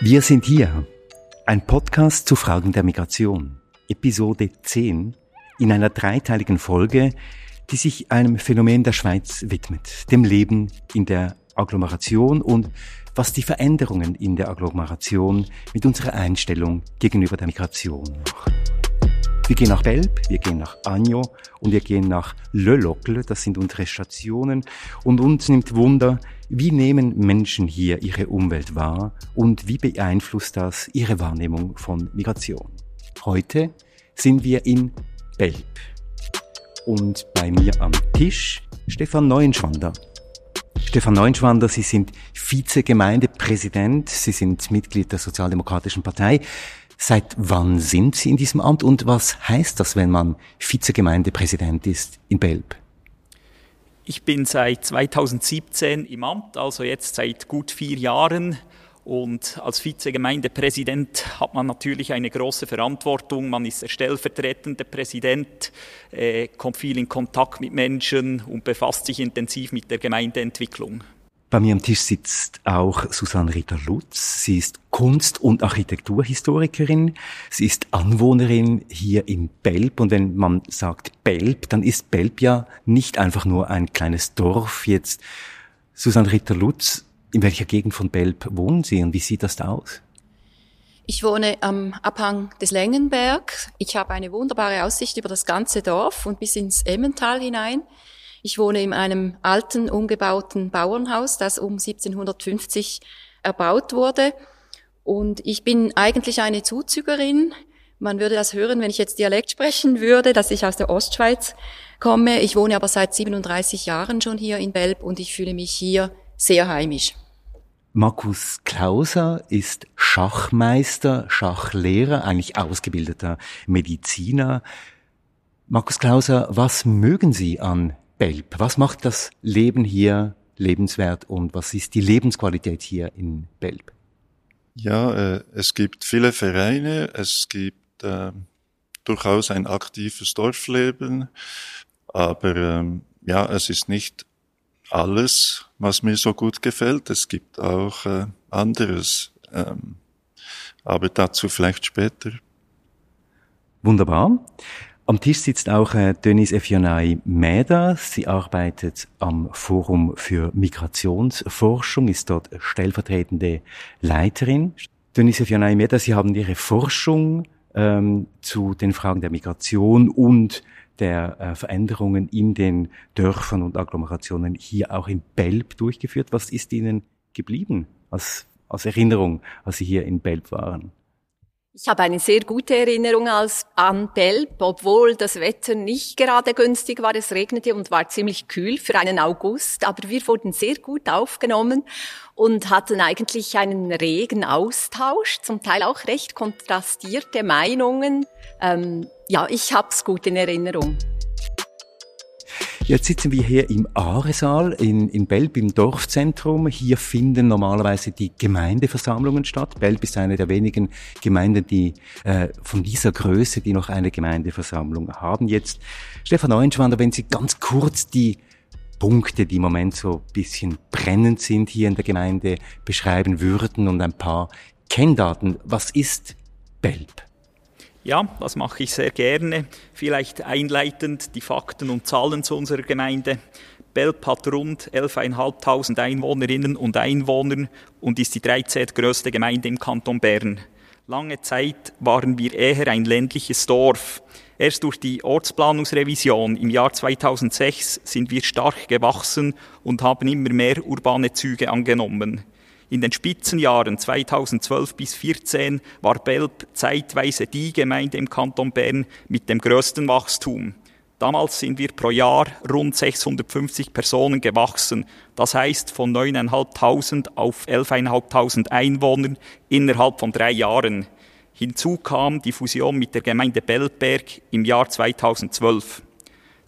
Wir sind hier. Ein Podcast zu Fragen der Migration. Episode 10 in einer dreiteiligen Folge, die sich einem Phänomen der Schweiz widmet, dem Leben in der Agglomeration und was die Veränderungen in der Agglomeration mit unserer Einstellung gegenüber der Migration machen. Wir gehen nach Belp, wir gehen nach Agno und wir gehen nach Le Locle, das sind unsere Stationen. Und uns nimmt Wunder, wie nehmen Menschen hier ihre Umwelt wahr und wie beeinflusst das ihre Wahrnehmung von Migration. Heute sind wir in Belp. Und bei mir am Tisch Stefan Neuenschwander. Stefan Neuenschwander, Sie sind Vizegemeindepräsident, Sie sind Mitglied der Sozialdemokratischen Partei. Seit wann sind Sie in diesem Amt und was heißt das, wenn man Vizegemeindepräsident ist in Belp? Ich bin seit 2017 im Amt, also jetzt seit gut vier Jahren. Und als Vizegemeindepräsident hat man natürlich eine große Verantwortung. Man ist der stellvertretende Präsident, äh, kommt viel in Kontakt mit Menschen und befasst sich intensiv mit der Gemeindeentwicklung. Bei mir am Tisch sitzt auch Susanne Ritter-Lutz. Sie ist Kunst- und Architekturhistorikerin. Sie ist Anwohnerin hier in Belp. Und wenn man sagt Belp, dann ist Belp ja nicht einfach nur ein kleines Dorf. Jetzt, Susanne Ritter-Lutz, in welcher Gegend von Belp wohnen Sie und wie sieht das da aus? Ich wohne am Abhang des Längenberg. Ich habe eine wunderbare Aussicht über das ganze Dorf und bis ins Emmental hinein. Ich wohne in einem alten, umgebauten Bauernhaus, das um 1750 erbaut wurde. Und ich bin eigentlich eine Zuzügerin. Man würde das hören, wenn ich jetzt Dialekt sprechen würde, dass ich aus der Ostschweiz komme. Ich wohne aber seit 37 Jahren schon hier in Belp und ich fühle mich hier sehr heimisch. Markus Klauser ist Schachmeister, Schachlehrer, eigentlich ausgebildeter Mediziner. Markus Klauser, was mögen Sie an Belp. Was macht das Leben hier lebenswert und was ist die Lebensqualität hier in Belp? Ja, äh, es gibt viele Vereine, es gibt äh, durchaus ein aktives Dorfleben, aber ähm, ja, es ist nicht alles, was mir so gut gefällt. Es gibt auch äh, anderes, ähm, aber dazu vielleicht später. Wunderbar. Am Tisch sitzt auch äh, Denise Efionai Mäder. Sie arbeitet am Forum für Migrationsforschung, ist dort stellvertretende Leiterin. Denise Efionai Mäder, Sie haben Ihre Forschung ähm, zu den Fragen der Migration und der äh, Veränderungen in den Dörfern und Agglomerationen hier auch in Belp durchgeführt. Was ist Ihnen geblieben als, als Erinnerung, als Sie hier in Belp waren? Ich habe eine sehr gute Erinnerung als an Belp, obwohl das Wetter nicht gerade günstig war. Es regnete und war ziemlich kühl für einen August, aber wir wurden sehr gut aufgenommen und hatten eigentlich einen regen Austausch, zum Teil auch recht kontrastierte Meinungen. Ähm, ja, ich hab's gut in Erinnerung. Jetzt sitzen wir hier im Aaresaal in, in Belp im Dorfzentrum. Hier finden normalerweise die Gemeindeversammlungen statt. Belp ist eine der wenigen Gemeinden, die äh, von dieser Größe, die noch eine Gemeindeversammlung haben. Jetzt, Stefan Neuenschwander, wenn Sie ganz kurz die Punkte, die im Moment so ein bisschen brennend sind hier in der Gemeinde, beschreiben würden und ein paar Kenndaten. Was ist Belp? Ja, das mache ich sehr gerne. Vielleicht einleitend die Fakten und Zahlen zu unserer Gemeinde. Belp hat rund 11.500 Einwohnerinnen und Einwohner und ist die 13. größte Gemeinde im Kanton Bern. Lange Zeit waren wir eher ein ländliches Dorf. Erst durch die Ortsplanungsrevision im Jahr 2006 sind wir stark gewachsen und haben immer mehr urbane Züge angenommen. In den Spitzenjahren 2012 bis 2014 war Belp zeitweise die Gemeinde im Kanton Bern mit dem größten Wachstum. Damals sind wir pro Jahr rund 650 Personen gewachsen. Das heißt von 9.500 auf 11.500 Einwohnern innerhalb von drei Jahren. Hinzu kam die Fusion mit der Gemeinde Belberg im Jahr 2012.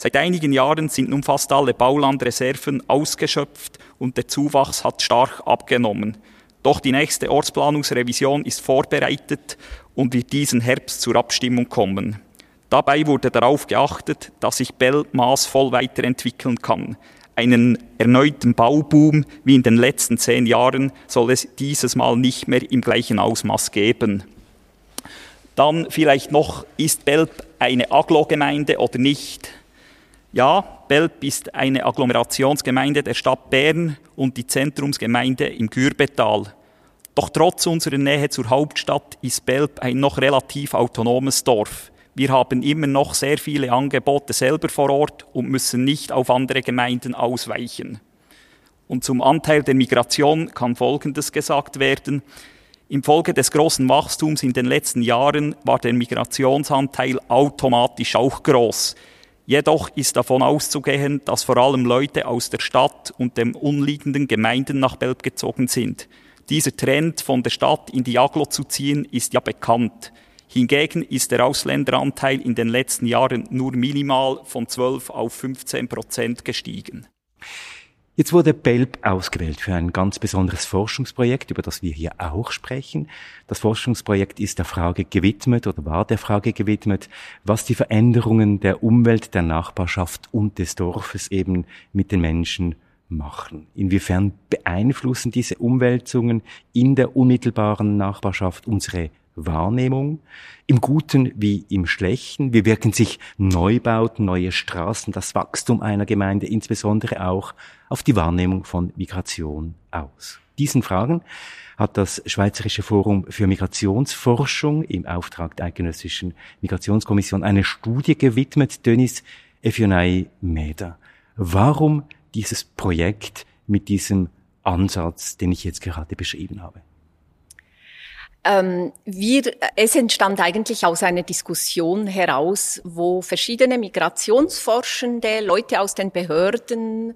Seit einigen Jahren sind nun fast alle Baulandreserven ausgeschöpft und der Zuwachs hat stark abgenommen. Doch die nächste Ortsplanungsrevision ist vorbereitet und wird diesen Herbst zur Abstimmung kommen. Dabei wurde darauf geachtet, dass sich Bell maßvoll weiterentwickeln kann. Einen erneuten Bauboom wie in den letzten zehn Jahren soll es dieses Mal nicht mehr im gleichen Ausmaß geben. Dann vielleicht noch, ist Belp eine Aglo-Gemeinde oder nicht? Ja, Belp ist eine Agglomerationsgemeinde der Stadt Bern und die Zentrumsgemeinde im Gürbetal. Doch trotz unserer Nähe zur Hauptstadt ist Belp ein noch relativ autonomes Dorf. Wir haben immer noch sehr viele Angebote selber vor Ort und müssen nicht auf andere Gemeinden ausweichen. Und zum Anteil der Migration kann Folgendes gesagt werden. Infolge des großen Wachstums in den letzten Jahren war der Migrationsanteil automatisch auch groß. Jedoch ist davon auszugehen, dass vor allem Leute aus der Stadt und den umliegenden Gemeinden nach Belp gezogen sind. Dieser Trend von der Stadt in die Aglo zu ziehen ist ja bekannt. Hingegen ist der Ausländeranteil in den letzten Jahren nur minimal von 12 auf 15 Prozent gestiegen. Jetzt wurde Belp ausgewählt für ein ganz besonderes Forschungsprojekt, über das wir hier auch sprechen. Das Forschungsprojekt ist der Frage gewidmet oder war der Frage gewidmet, was die Veränderungen der Umwelt, der Nachbarschaft und des Dorfes eben mit den Menschen machen. Inwiefern beeinflussen diese Umwälzungen in der unmittelbaren Nachbarschaft unsere Wahrnehmung, im Guten wie im Schlechten. Wie wirken sich Neubauten, neue Straßen, das Wachstum einer Gemeinde insbesondere auch auf die Wahrnehmung von Migration aus? Diesen Fragen hat das Schweizerische Forum für Migrationsforschung im Auftrag der Eidgenössischen Migrationskommission eine Studie gewidmet, Denis Efionai Meda. Warum dieses Projekt mit diesem Ansatz, den ich jetzt gerade beschrieben habe? Ähm, wir, es entstand eigentlich aus einer Diskussion heraus, wo verschiedene Migrationsforschende, Leute aus den Behörden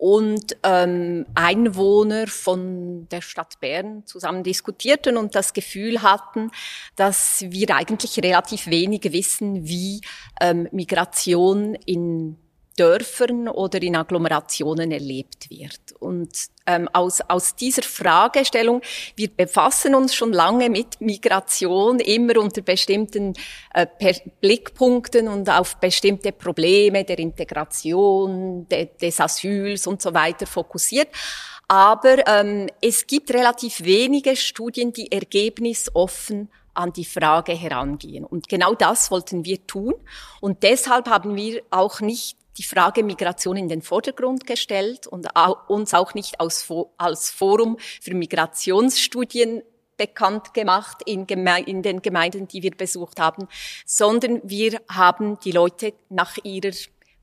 und ähm, Einwohner von der Stadt Bern zusammen diskutierten und das Gefühl hatten, dass wir eigentlich relativ wenig wissen, wie ähm, Migration in Dörfern oder in Agglomerationen erlebt wird. Und ähm, aus, aus dieser Fragestellung, wir befassen uns schon lange mit Migration, immer unter bestimmten äh, Blickpunkten und auf bestimmte Probleme der Integration, de, des Asyls und so weiter fokussiert. Aber ähm, es gibt relativ wenige Studien, die ergebnisoffen an die Frage herangehen. Und genau das wollten wir tun. Und deshalb haben wir auch nicht die Frage Migration in den Vordergrund gestellt und uns auch nicht als, Forum für Migrationsstudien bekannt gemacht in, in, den Gemeinden, die wir besucht haben, sondern wir haben die Leute nach ihrer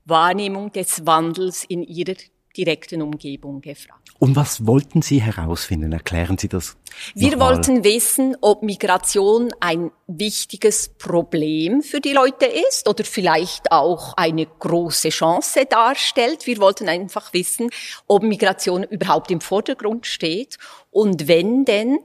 Wahrnehmung des Wandels in ihrer direkten Umgebung gefragt. Und was wollten Sie herausfinden? Erklären Sie das. Wir nochmal. wollten wissen, ob Migration ein wichtiges Problem für die Leute ist oder vielleicht auch eine große Chance darstellt. Wir wollten einfach wissen, ob Migration überhaupt im Vordergrund steht und wenn denn,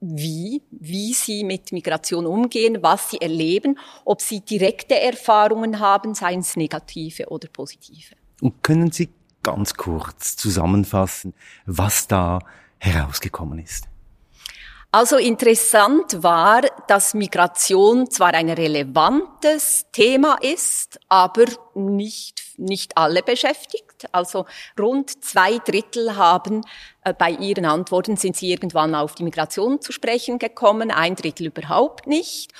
wie, wie sie mit Migration umgehen, was sie erleben, ob sie direkte Erfahrungen haben, seien es negative oder positive. Und können Sie ganz kurz zusammenfassen, was da herausgekommen ist? Also interessant war, dass Migration zwar ein relevantes Thema ist, aber nicht, nicht alle beschäftigt. Also rund zwei Drittel haben äh, bei ihren Antworten sind sie irgendwann auf die Migration zu sprechen gekommen, ein Drittel überhaupt nicht.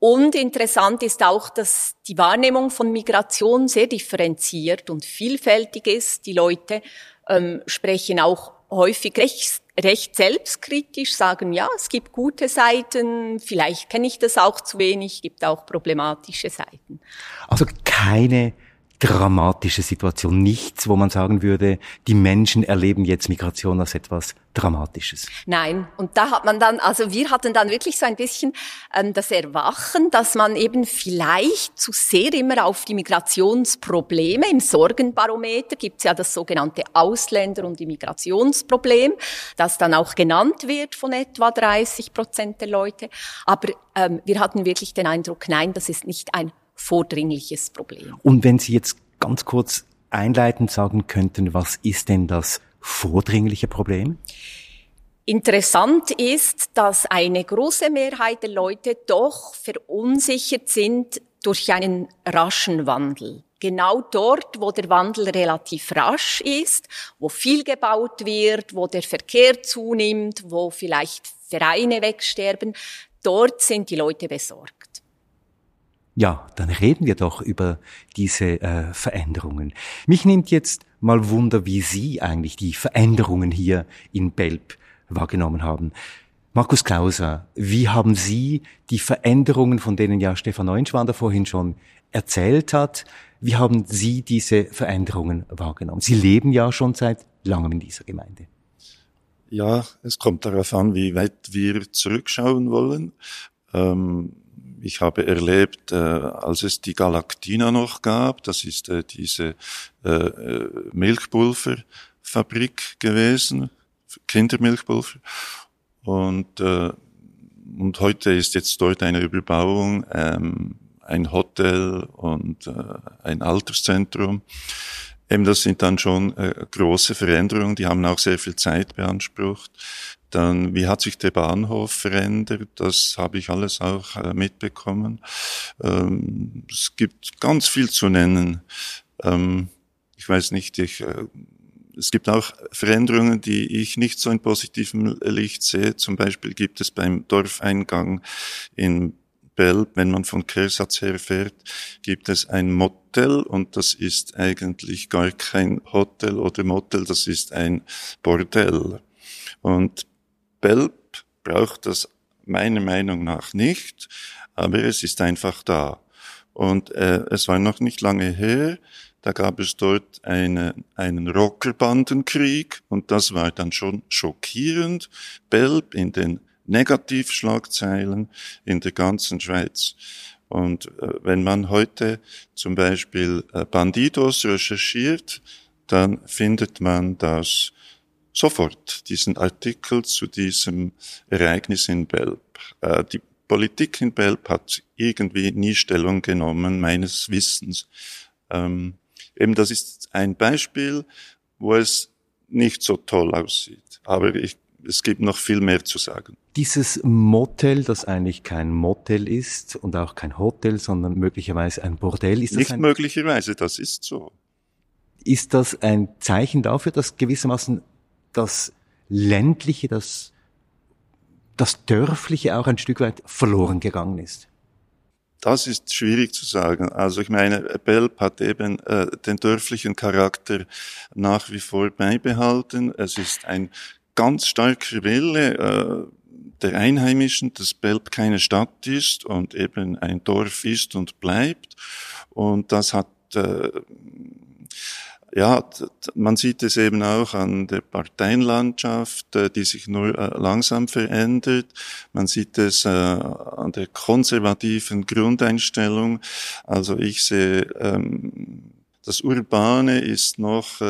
Und interessant ist auch, dass die Wahrnehmung von Migration sehr differenziert und vielfältig ist. Die Leute ähm, sprechen auch häufig recht, recht selbstkritisch, sagen, ja, es gibt gute Seiten, vielleicht kenne ich das auch zu wenig, gibt auch problematische Seiten. Also keine dramatische Situation, nichts, wo man sagen würde, die Menschen erleben jetzt Migration als etwas Dramatisches. Nein, und da hat man dann, also wir hatten dann wirklich so ein bisschen ähm, das Erwachen, dass man eben vielleicht zu sehr immer auf die Migrationsprobleme, im Sorgenbarometer gibt's ja das sogenannte Ausländer- und Immigrationsproblem, das dann auch genannt wird von etwa 30 Prozent der Leute. Aber ähm, wir hatten wirklich den Eindruck, nein, das ist nicht ein vordringliches Problem. Und wenn Sie jetzt ganz kurz einleitend sagen könnten, was ist denn das vordringliche Problem? Interessant ist, dass eine große Mehrheit der Leute doch verunsichert sind durch einen raschen Wandel genau dort, wo der Wandel relativ rasch ist, wo viel gebaut wird, wo der Verkehr zunimmt, wo vielleicht Vereine wegsterben, dort sind die Leute besorgt. Ja, dann reden wir doch über diese äh, Veränderungen. Mich nimmt jetzt mal Wunder, wie Sie eigentlich die Veränderungen hier in Belp wahrgenommen haben. Markus Klauser, wie haben Sie die Veränderungen, von denen ja Stefan Neunschwander vorhin schon erzählt hat, wie haben Sie diese Veränderungen wahrgenommen? Sie leben ja schon seit langem in dieser Gemeinde. Ja, es kommt darauf an, wie weit wir zurückschauen wollen. Ähm, ich habe erlebt, äh, als es die Galactina noch gab, das ist äh, diese äh, äh Milchpulverfabrik gewesen, Kindermilchpulver. Und, äh, und heute ist jetzt dort eine Überbauung, ähm, ein Hotel und äh, ein Alterszentrum. Eben das sind dann schon äh, große Veränderungen, die haben auch sehr viel Zeit beansprucht. Dann, wie hat sich der Bahnhof verändert? Das habe ich alles auch äh, mitbekommen. Ähm, es gibt ganz viel zu nennen. Ähm, ich weiß nicht, ich, äh, es gibt auch Veränderungen, die ich nicht so in positivem Licht sehe. Zum Beispiel gibt es beim Dorfeingang in Belp, wenn man von Kehrsatz her fährt, gibt es ein Motel und das ist eigentlich gar kein Hotel oder Motel, das ist ein Bordell. Und Belp braucht das meiner Meinung nach nicht, aber es ist einfach da. Und äh, es war noch nicht lange her, da gab es dort eine, einen Rockerbandenkrieg und das war dann schon schockierend. Belp in den Negativschlagzeilen in der ganzen Schweiz. Und äh, wenn man heute zum Beispiel äh, Bandidos recherchiert, dann findet man das sofort, diesen Artikel zu diesem Ereignis in Belp. Äh, die Politik in Belp hat irgendwie nie Stellung genommen, meines Wissens. Ähm, eben das ist ein Beispiel, wo es nicht so toll aussieht. Aber ich, es gibt noch viel mehr zu sagen. Dieses Motel, das eigentlich kein Motel ist und auch kein Hotel, sondern möglicherweise ein Bordell, ist das nicht ein, möglicherweise, das ist so. Ist das ein Zeichen dafür, dass gewissermaßen das ländliche, das das dörfliche auch ein Stück weit verloren gegangen ist? Das ist schwierig zu sagen. Also ich meine, Belp hat eben äh, den dörflichen Charakter nach wie vor beibehalten. Es ist ein ganz starker Wille äh, der Einheimischen, dass Belp keine Stadt ist und eben ein Dorf ist und bleibt. Und das hat äh, ja, man sieht es eben auch an der Parteienlandschaft, äh, die sich nur äh, langsam verändert. Man sieht es äh, an der konservativen Grundeinstellung. Also ich sehe, ähm, das Urbane ist noch,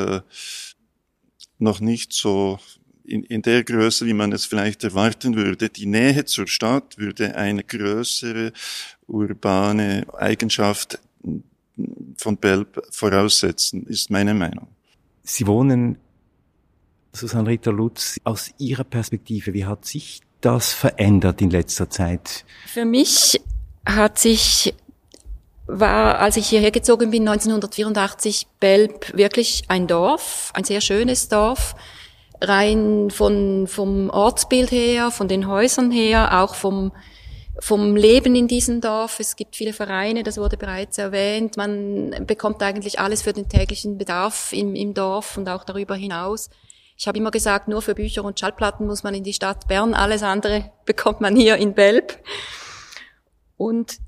noch nicht so in, in der Größe, wie man es vielleicht erwarten würde. Die Nähe zur Stadt würde eine größere urbane Eigenschaft von Belp voraussetzen, ist meine Meinung. Sie wohnen, Susanne Ritter Lutz, aus Ihrer Perspektive, wie hat sich das verändert in letzter Zeit? Für mich hat sich, war, als ich hierher gezogen bin, 1984, Belp wirklich ein Dorf, ein sehr schönes Dorf, rein von, vom Ortsbild her, von den Häusern her, auch vom vom Leben in diesem Dorf. Es gibt viele Vereine, das wurde bereits erwähnt. Man bekommt eigentlich alles für den täglichen Bedarf im, im Dorf und auch darüber hinaus. Ich habe immer gesagt, nur für Bücher und Schallplatten muss man in die Stadt Bern, alles andere bekommt man hier in Belp. Und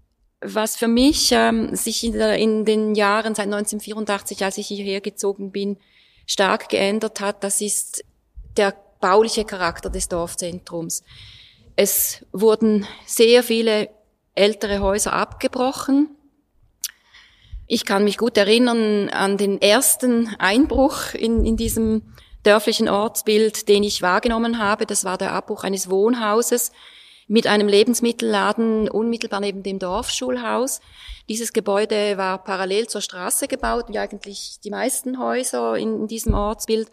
was für mich ähm, sich in, der, in den Jahren seit 1984, als ich hierher gezogen bin, stark geändert hat, das ist der bauliche Charakter des Dorfzentrums. Es wurden sehr viele ältere Häuser abgebrochen. Ich kann mich gut erinnern an den ersten Einbruch in, in diesem dörflichen Ortsbild, den ich wahrgenommen habe. Das war der Abbruch eines Wohnhauses mit einem Lebensmittelladen unmittelbar neben dem Dorfschulhaus. Dieses Gebäude war parallel zur Straße gebaut, wie eigentlich die meisten Häuser in, in diesem Ortsbild.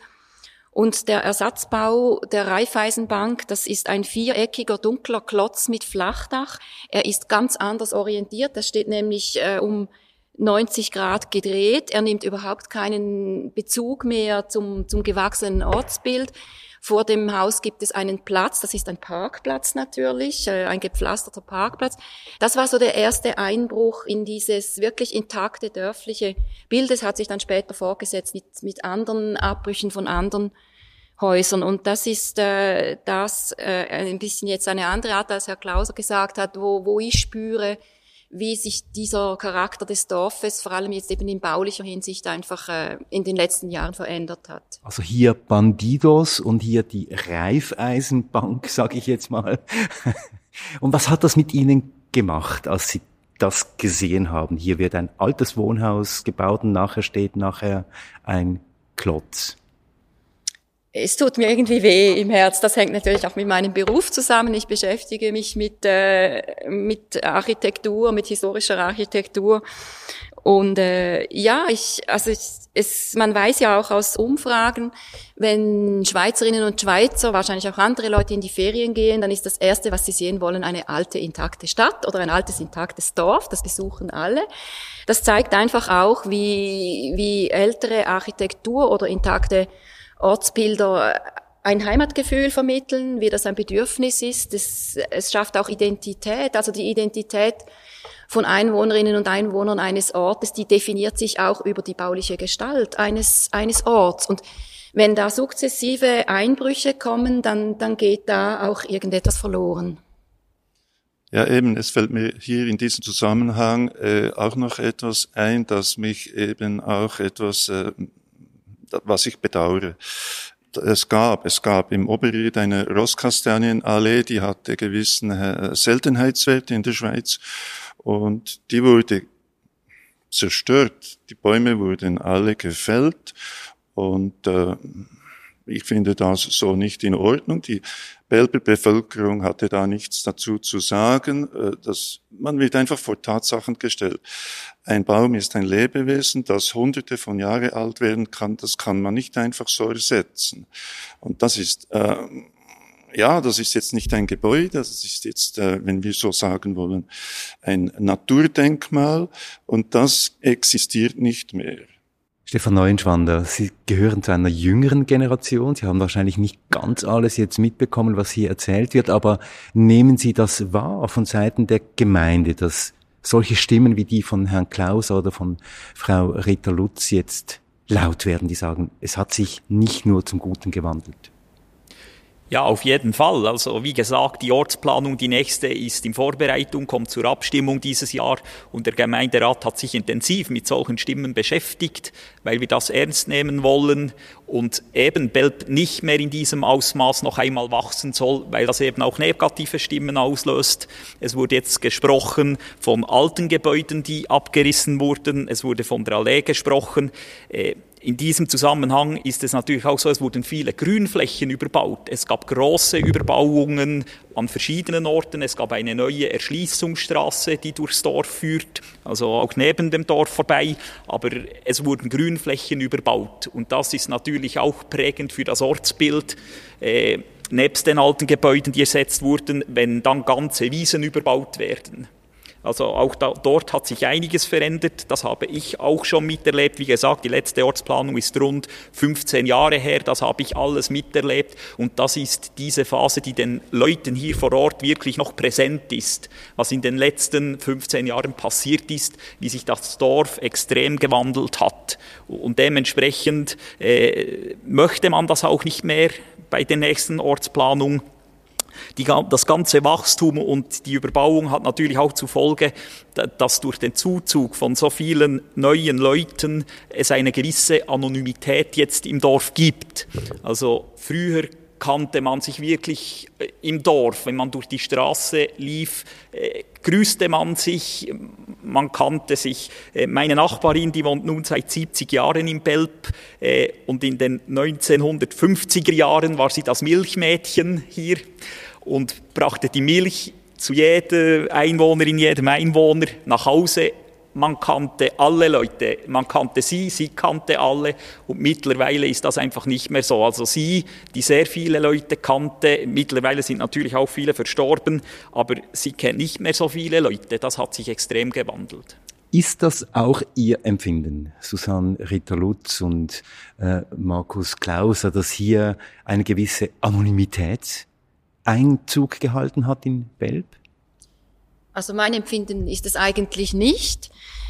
Und der Ersatzbau der Raiffeisenbank, das ist ein viereckiger, dunkler Klotz mit Flachdach. Er ist ganz anders orientiert. Das steht nämlich äh, um 90 Grad gedreht. Er nimmt überhaupt keinen Bezug mehr zum, zum gewachsenen Ortsbild. Vor dem Haus gibt es einen Platz, das ist ein Parkplatz natürlich, äh, ein gepflasterter Parkplatz. Das war so der erste Einbruch in dieses wirklich intakte dörfliche Bild. Es hat sich dann später fortgesetzt mit, mit anderen Abbrüchen von anderen Häusern. Und das ist äh, das äh, ein bisschen jetzt eine andere Art, als Herr Klauser gesagt hat, wo, wo ich spüre, wie sich dieser Charakter des Dorfes, vor allem jetzt eben in baulicher Hinsicht, einfach äh, in den letzten Jahren verändert hat. Also hier Bandidos und hier die Reifeisenbank, sage ich jetzt mal. und was hat das mit Ihnen gemacht, als Sie das gesehen haben? Hier wird ein altes Wohnhaus gebaut und nachher steht nachher ein Klotz es tut mir irgendwie weh im Herz. Das hängt natürlich auch mit meinem Beruf zusammen. Ich beschäftige mich mit, äh, mit Architektur, mit historischer Architektur. Und äh, ja, ich, also ich, es, man weiß ja auch aus Umfragen, wenn Schweizerinnen und Schweizer, wahrscheinlich auch andere Leute in die Ferien gehen, dann ist das Erste, was sie sehen wollen, eine alte, intakte Stadt oder ein altes, intaktes Dorf. Das besuchen alle. Das zeigt einfach auch, wie, wie ältere Architektur oder intakte Ortsbilder ein Heimatgefühl vermitteln, wie das ein Bedürfnis ist. Es, es schafft auch Identität, also die Identität von Einwohnerinnen und Einwohnern eines Ortes, die definiert sich auch über die bauliche Gestalt eines, eines Orts. Und wenn da sukzessive Einbrüche kommen, dann, dann geht da auch irgendetwas verloren. Ja, eben, es fällt mir hier in diesem Zusammenhang äh, auch noch etwas ein, das mich eben auch etwas äh, was ich bedauere. Es gab, es gab im Oberried eine Rosskastanienallee, die hatte gewissen äh, Seltenheitswerte in der Schweiz und die wurde zerstört. Die Bäume wurden alle gefällt und äh, ich finde das so nicht in Ordnung. Die Belber Bevölkerung hatte da nichts dazu zu sagen. Äh, dass man wird einfach vor Tatsachen gestellt. Ein Baum ist ein Lebewesen, das hunderte von Jahre alt werden kann. Das kann man nicht einfach so ersetzen. Und das ist, äh, ja, das ist jetzt nicht ein Gebäude, das ist jetzt, äh, wenn wir so sagen wollen, ein Naturdenkmal und das existiert nicht mehr. Stefan Neuenschwander, Sie gehören zu einer jüngeren Generation. Sie haben wahrscheinlich nicht ganz alles jetzt mitbekommen, was hier erzählt wird, aber nehmen Sie das wahr von Seiten der Gemeinde, dass solche Stimmen wie die von Herrn Klaus oder von Frau Rita Lutz jetzt laut werden, die sagen, es hat sich nicht nur zum Guten gewandelt? Ja, auf jeden Fall. Also wie gesagt, die Ortsplanung, die nächste ist in Vorbereitung, kommt zur Abstimmung dieses Jahr und der Gemeinderat hat sich intensiv mit solchen Stimmen beschäftigt, weil wir das ernst nehmen wollen und eben Belp nicht mehr in diesem Ausmaß noch einmal wachsen soll, weil das eben auch negative Stimmen auslöst. Es wurde jetzt gesprochen von alten Gebäuden, die abgerissen wurden. Es wurde von der Allee gesprochen. In diesem Zusammenhang ist es natürlich auch so, es wurden viele Grünflächen überbaut. Es gab große Überbauungen an verschiedenen Orten. Es gab eine neue Erschließungsstraße, die durchs Dorf führt, also auch neben dem Dorf vorbei. Aber es wurden Grünflächen überbaut. Und das ist natürlich auch prägend für das Ortsbild. Äh, nebst den alten Gebäuden, die ersetzt wurden, wenn dann ganze Wiesen überbaut werden. Also auch da, dort hat sich einiges verändert. Das habe ich auch schon miterlebt. Wie gesagt, die letzte Ortsplanung ist rund 15 Jahre her. Das habe ich alles miterlebt. Und das ist diese Phase, die den Leuten hier vor Ort wirklich noch präsent ist. Was in den letzten 15 Jahren passiert ist, wie sich das Dorf extrem gewandelt hat. Und dementsprechend äh, möchte man das auch nicht mehr bei der nächsten Ortsplanung die, das ganze Wachstum und die Überbauung hat natürlich auch zur Folge, dass durch den Zuzug von so vielen neuen Leuten es eine gewisse Anonymität jetzt im Dorf gibt. Also früher kannte man sich wirklich äh, im Dorf. Wenn man durch die Straße lief, äh, grüßte man sich, man kannte sich. Äh, meine Nachbarin, die wohnt nun seit 70 Jahren in Belp und in den 1950er Jahren war sie das Milchmädchen hier und brachte die Milch zu jeder Einwohnerin, jedem Einwohner nach Hause man kannte alle Leute, man kannte sie, sie kannte alle und mittlerweile ist das einfach nicht mehr so. Also sie, die sehr viele Leute kannte, mittlerweile sind natürlich auch viele verstorben, aber sie kennt nicht mehr so viele Leute, das hat sich extrem gewandelt. Ist das auch Ihr Empfinden, Susanne Ritter-Lutz und äh, Markus Klauser, dass hier eine gewisse Anonymität Einzug gehalten hat in Belb? Also mein Empfinden ist es eigentlich nicht.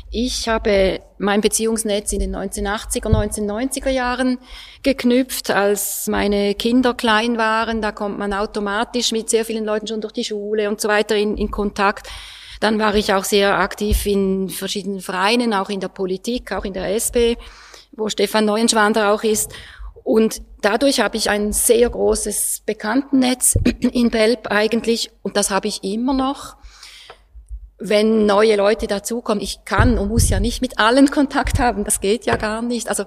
Ich habe mein Beziehungsnetz in den 1980er, 1990er Jahren geknüpft, als meine Kinder klein waren. Da kommt man automatisch mit sehr vielen Leuten schon durch die Schule und so weiter in, in Kontakt. Dann war ich auch sehr aktiv in verschiedenen Vereinen, auch in der Politik, auch in der SP, wo Stefan Neuenschwander auch ist. Und dadurch habe ich ein sehr großes Bekanntennetz in Belp eigentlich und das habe ich immer noch wenn neue Leute dazukommen, ich kann und muss ja nicht mit allen Kontakt haben, das geht ja gar nicht. Also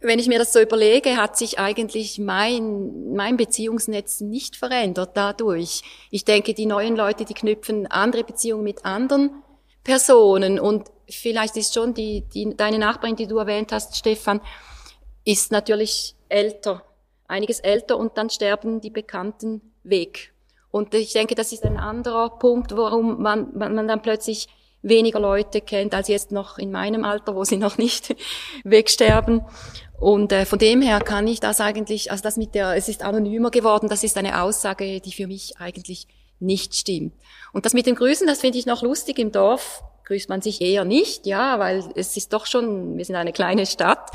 wenn ich mir das so überlege, hat sich eigentlich mein, mein Beziehungsnetz nicht verändert dadurch. Ich denke, die neuen Leute, die knüpfen andere Beziehungen mit anderen Personen und vielleicht ist schon die, die, deine Nachbarin, die du erwähnt hast, Stefan, ist natürlich älter, einiges älter und dann sterben die Bekannten weg. Und ich denke, das ist ein anderer Punkt, warum man, man dann plötzlich weniger Leute kennt als jetzt noch in meinem Alter, wo sie noch nicht wegsterben. Und äh, von dem her kann ich das eigentlich, also das mit der, es ist anonymer geworden, das ist eine Aussage, die für mich eigentlich nicht stimmt. Und das mit dem Grüßen, das finde ich noch lustig. Im Dorf grüßt man sich eher nicht, ja, weil es ist doch schon, wir sind eine kleine Stadt.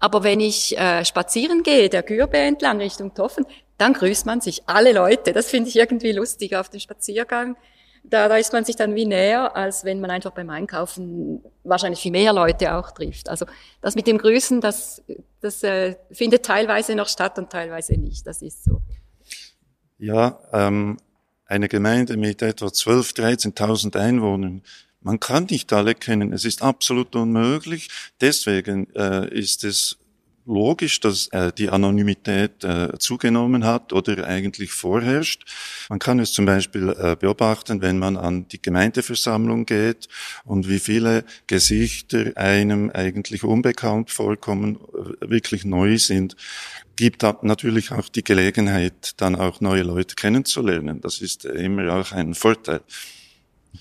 Aber wenn ich äh, spazieren gehe, der Gürbe entlang Richtung Toffen, dann grüßt man sich alle Leute. Das finde ich irgendwie lustig auf dem Spaziergang. Da, da ist man sich dann wie näher, als wenn man einfach beim Einkaufen wahrscheinlich viel mehr Leute auch trifft. Also das mit dem Grüßen, das, das äh, findet teilweise noch statt und teilweise nicht. Das ist so. Ja, ähm, eine Gemeinde mit etwa 12.000, 13.000 Einwohnern, man kann nicht alle kennen. Es ist absolut unmöglich. Deswegen äh, ist es logisch, dass äh, die Anonymität äh, zugenommen hat oder eigentlich vorherrscht. Man kann es zum Beispiel äh, beobachten, wenn man an die Gemeindeversammlung geht und wie viele Gesichter einem eigentlich unbekannt vorkommen, äh, wirklich neu sind gibt natürlich auch die Gelegenheit, dann auch neue Leute kennenzulernen. Das ist immer auch ein Vorteil.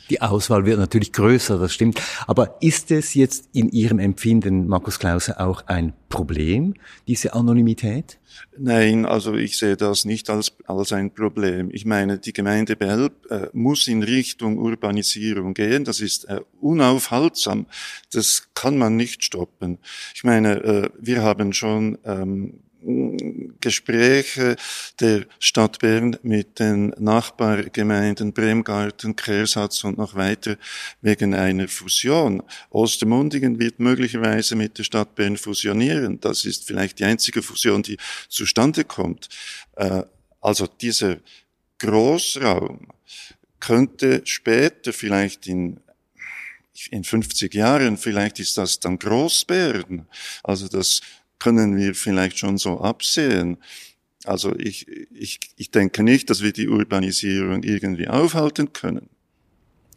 Die Auswahl wird natürlich größer, das stimmt. Aber ist es jetzt in Ihrem Empfinden, Markus Klause, auch ein Problem, diese Anonymität? Nein, also ich sehe das nicht als, als ein Problem. Ich meine, die Gemeinde Belp äh, muss in Richtung Urbanisierung gehen. Das ist äh, unaufhaltsam. Das kann man nicht stoppen. Ich meine, äh, wir haben schon ähm, Gespräche der Stadt Bern mit den Nachbargemeinden Bremgarten, Kehrsatz und noch weiter wegen einer Fusion. Ostermundigen wird möglicherweise mit der Stadt Bern fusionieren. Das ist vielleicht die einzige Fusion, die zustande kommt. Äh, also dieser Großraum könnte später vielleicht in in 50 Jahren, vielleicht ist das dann Großbären. Also das können wir vielleicht schon so absehen. Also ich, ich, ich denke nicht, dass wir die Urbanisierung irgendwie aufhalten können.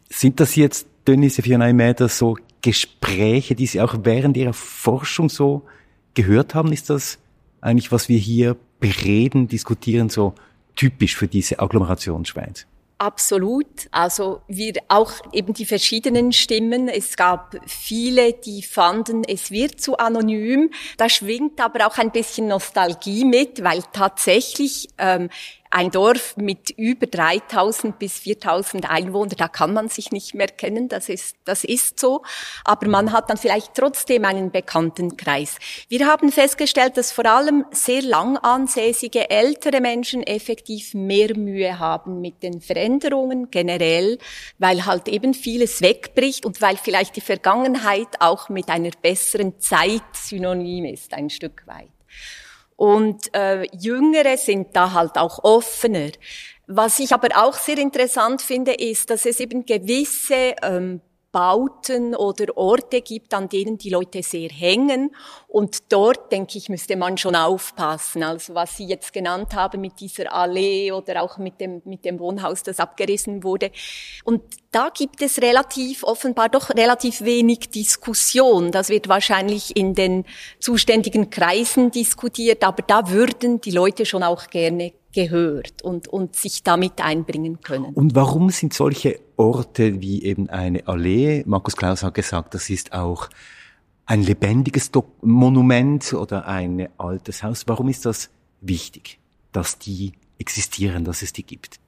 Sind das jetzt, Denise Fianaimäder, so Gespräche, die Sie auch während Ihrer Forschung so gehört haben? Ist das eigentlich, was wir hier bereden, diskutieren, so typisch für diese Agglomerationsschweiz? Absolut. Also wir auch eben die verschiedenen Stimmen. Es gab viele, die fanden, es wird zu anonym. Da schwingt aber auch ein bisschen Nostalgie mit, weil tatsächlich ähm, ein Dorf mit über 3000 bis 4000 Einwohnern, da kann man sich nicht mehr kennen, das ist, das ist so. Aber man hat dann vielleicht trotzdem einen Bekanntenkreis. Wir haben festgestellt, dass vor allem sehr lang ansässige ältere Menschen effektiv mehr Mühe haben mit den Veränderungen generell, weil halt eben vieles wegbricht und weil vielleicht die Vergangenheit auch mit einer besseren Zeit synonym ist, ein Stück weit. Und äh, Jüngere sind da halt auch offener. Was ich aber auch sehr interessant finde, ist, dass es eben gewisse ähm, Bauten oder Orte gibt, an denen die Leute sehr hängen. Und dort, denke ich, müsste man schon aufpassen. Also was Sie jetzt genannt haben mit dieser Allee oder auch mit dem, mit dem Wohnhaus, das abgerissen wurde. Und da gibt es relativ, offenbar doch relativ wenig Diskussion. Das wird wahrscheinlich in den zuständigen Kreisen diskutiert, aber da würden die Leute schon auch gerne gehört und, und sich damit einbringen können. Und warum sind solche Orte wie eben eine Allee, Markus Klaus hat gesagt, das ist auch ein lebendiges Monument oder ein altes Haus, warum ist das wichtig, dass die existieren, dass es die gibt?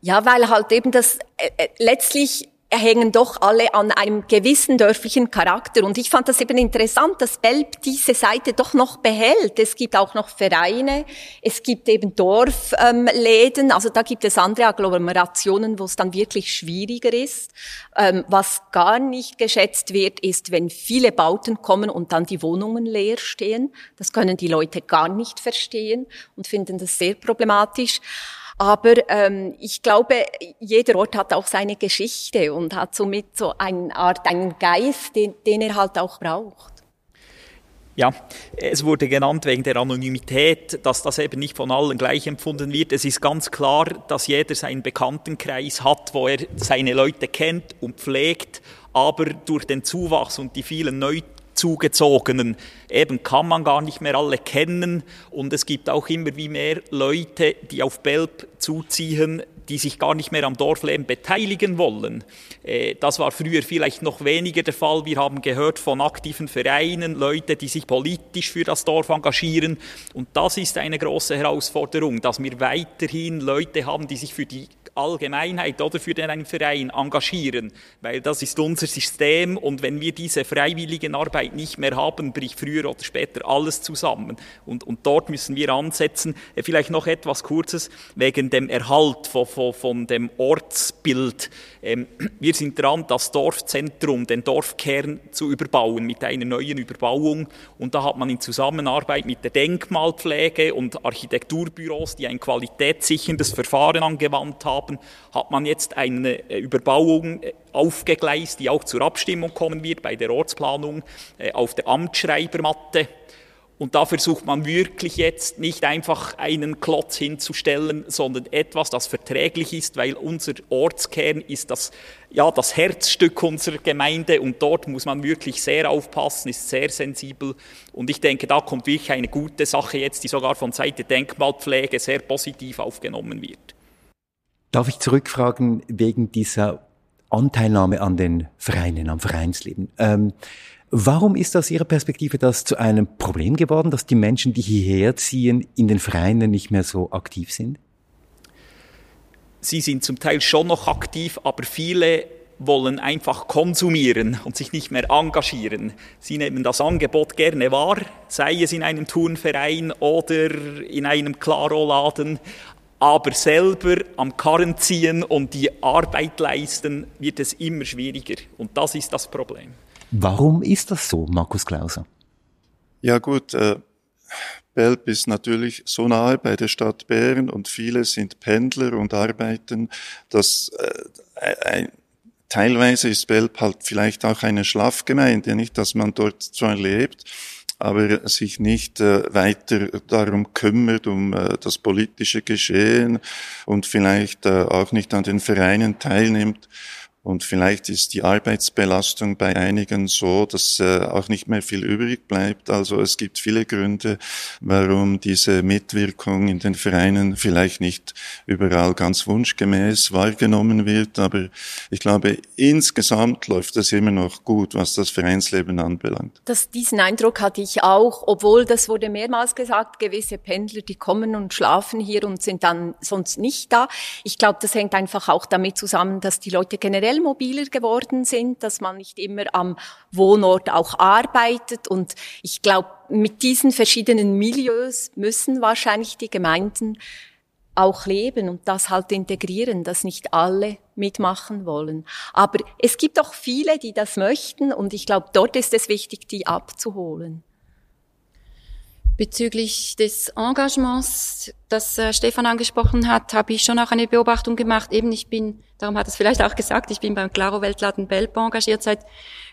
Ja, weil halt eben das äh, äh letztlich hängen doch alle an einem gewissen dörflichen Charakter. Und ich fand das eben interessant, dass Belp diese Seite doch noch behält. Es gibt auch noch Vereine, es gibt eben Dorfläden, ähm, also da gibt es andere Agglomerationen, wo es dann wirklich schwieriger ist. Ähm, was gar nicht geschätzt wird, ist, wenn viele Bauten kommen und dann die Wohnungen leer stehen. Das können die Leute gar nicht verstehen und finden das sehr problematisch. Aber ähm, ich glaube, jeder Ort hat auch seine Geschichte und hat somit so eine Art, einen Geist, den, den er halt auch braucht. Ja, es wurde genannt wegen der Anonymität, dass das eben nicht von allen gleich empfunden wird. Es ist ganz klar, dass jeder seinen Bekanntenkreis hat, wo er seine Leute kennt und pflegt. Aber durch den Zuwachs und die vielen Neu zugezogenen. Eben kann man gar nicht mehr alle kennen und es gibt auch immer wie mehr Leute, die auf Belp zuziehen, die sich gar nicht mehr am Dorfleben beteiligen wollen. Äh, das war früher vielleicht noch weniger der Fall. Wir haben gehört von aktiven Vereinen, Leute, die sich politisch für das Dorf engagieren. Und das ist eine große Herausforderung, dass wir weiterhin Leute haben, die sich für die Allgemeinheit oder für den Verein engagieren, weil das ist unser System und wenn wir diese freiwilligen Arbeit nicht mehr haben, bricht früher oder später alles zusammen und, und dort müssen wir ansetzen. Äh, vielleicht noch etwas Kurzes wegen dem Erhalt von, von, von dem Ortsbild. Ähm, wir sind dran, das Dorfzentrum, den Dorfkern zu überbauen mit einer neuen Überbauung und da hat man in Zusammenarbeit mit der Denkmalpflege und Architekturbüros, die ein qualitätssicherndes Verfahren angewandt haben, haben, hat man jetzt eine äh, Überbauung äh, aufgegleist, die auch zur Abstimmung kommen wird bei der Ortsplanung äh, auf der Amtsschreibermatte. Und da versucht man wirklich jetzt nicht einfach einen Klotz hinzustellen, sondern etwas, das verträglich ist, weil unser Ortskern ist das, ja, das Herzstück unserer Gemeinde und dort muss man wirklich sehr aufpassen, ist sehr sensibel. Und ich denke, da kommt wirklich eine gute Sache jetzt, die sogar von Seite Denkmalpflege sehr positiv aufgenommen wird. Darf ich zurückfragen wegen dieser Anteilnahme an den Vereinen, am Vereinsleben? Ähm, warum ist aus Ihrer Perspektive das zu einem Problem geworden, dass die Menschen, die hierher ziehen, in den Vereinen nicht mehr so aktiv sind? Sie sind zum Teil schon noch aktiv, aber viele wollen einfach konsumieren und sich nicht mehr engagieren. Sie nehmen das Angebot gerne wahr, sei es in einem Turnverein oder in einem Klaro-Laden, aber selber am Karren ziehen und die Arbeit leisten, wird es immer schwieriger. Und das ist das Problem. Warum ist das so, Markus Klauser? Ja gut, äh, Belp ist natürlich so nahe bei der Stadt Bern und viele sind Pendler und arbeiten, dass äh, ein, teilweise ist Belp halt vielleicht auch eine Schlafgemeinde, nicht, dass man dort zwar lebt, aber sich nicht äh, weiter darum kümmert, um äh, das politische Geschehen und vielleicht äh, auch nicht an den Vereinen teilnimmt. Und vielleicht ist die Arbeitsbelastung bei einigen so, dass äh, auch nicht mehr viel übrig bleibt. Also es gibt viele Gründe, warum diese Mitwirkung in den Vereinen vielleicht nicht überall ganz wunschgemäß wahrgenommen wird. Aber ich glaube, insgesamt läuft es immer noch gut, was das Vereinsleben anbelangt. Das, diesen Eindruck hatte ich auch, obwohl das wurde mehrmals gesagt, gewisse Pendler, die kommen und schlafen hier und sind dann sonst nicht da. Ich glaube, das hängt einfach auch damit zusammen, dass die Leute generell generell mobiler geworden sind, dass man nicht immer am Wohnort auch arbeitet. Und ich glaube, mit diesen verschiedenen Milieus müssen wahrscheinlich die Gemeinden auch leben und das halt integrieren, dass nicht alle mitmachen wollen. Aber es gibt auch viele, die das möchten und ich glaube, dort ist es wichtig, die abzuholen. Bezüglich des Engagements, das äh, Stefan angesprochen hat, habe ich schon auch eine Beobachtung gemacht. Eben, ich bin, darum hat es vielleicht auch gesagt, ich bin beim Claro Weltladen Belp engagiert seit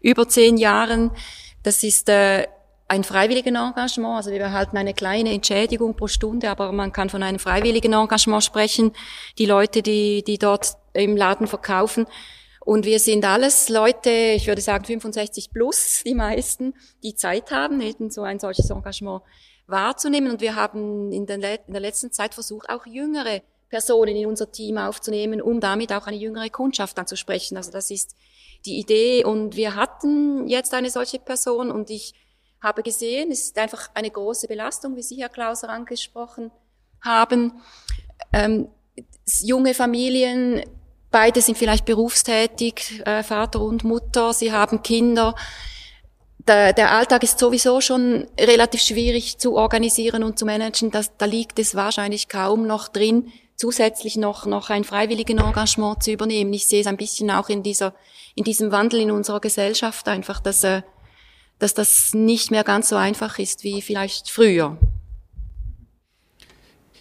über zehn Jahren. Das ist äh, ein freiwilliges Engagement, also wir erhalten eine kleine Entschädigung pro Stunde, aber man kann von einem freiwilligen Engagement sprechen. Die Leute, die, die dort im Laden verkaufen, und wir sind alles Leute, ich würde sagen 65 plus, die meisten, die Zeit haben, eben so ein solches Engagement wahrzunehmen. Und wir haben in der, in der letzten Zeit versucht, auch jüngere Personen in unser Team aufzunehmen, um damit auch eine jüngere Kundschaft anzusprechen. Also das ist die Idee. Und wir hatten jetzt eine solche Person und ich habe gesehen, es ist einfach eine große Belastung, wie Sie, Herr Klauser, angesprochen haben. Ähm, junge Familien, beide sind vielleicht berufstätig, äh, Vater und Mutter, sie haben Kinder. Der, der Alltag ist sowieso schon relativ schwierig zu organisieren und zu managen. Das, da liegt es wahrscheinlich kaum noch drin, zusätzlich noch, noch ein freiwilligen Engagement zu übernehmen. Ich sehe es ein bisschen auch in dieser, in diesem Wandel in unserer Gesellschaft einfach, dass, äh, dass das nicht mehr ganz so einfach ist wie vielleicht früher.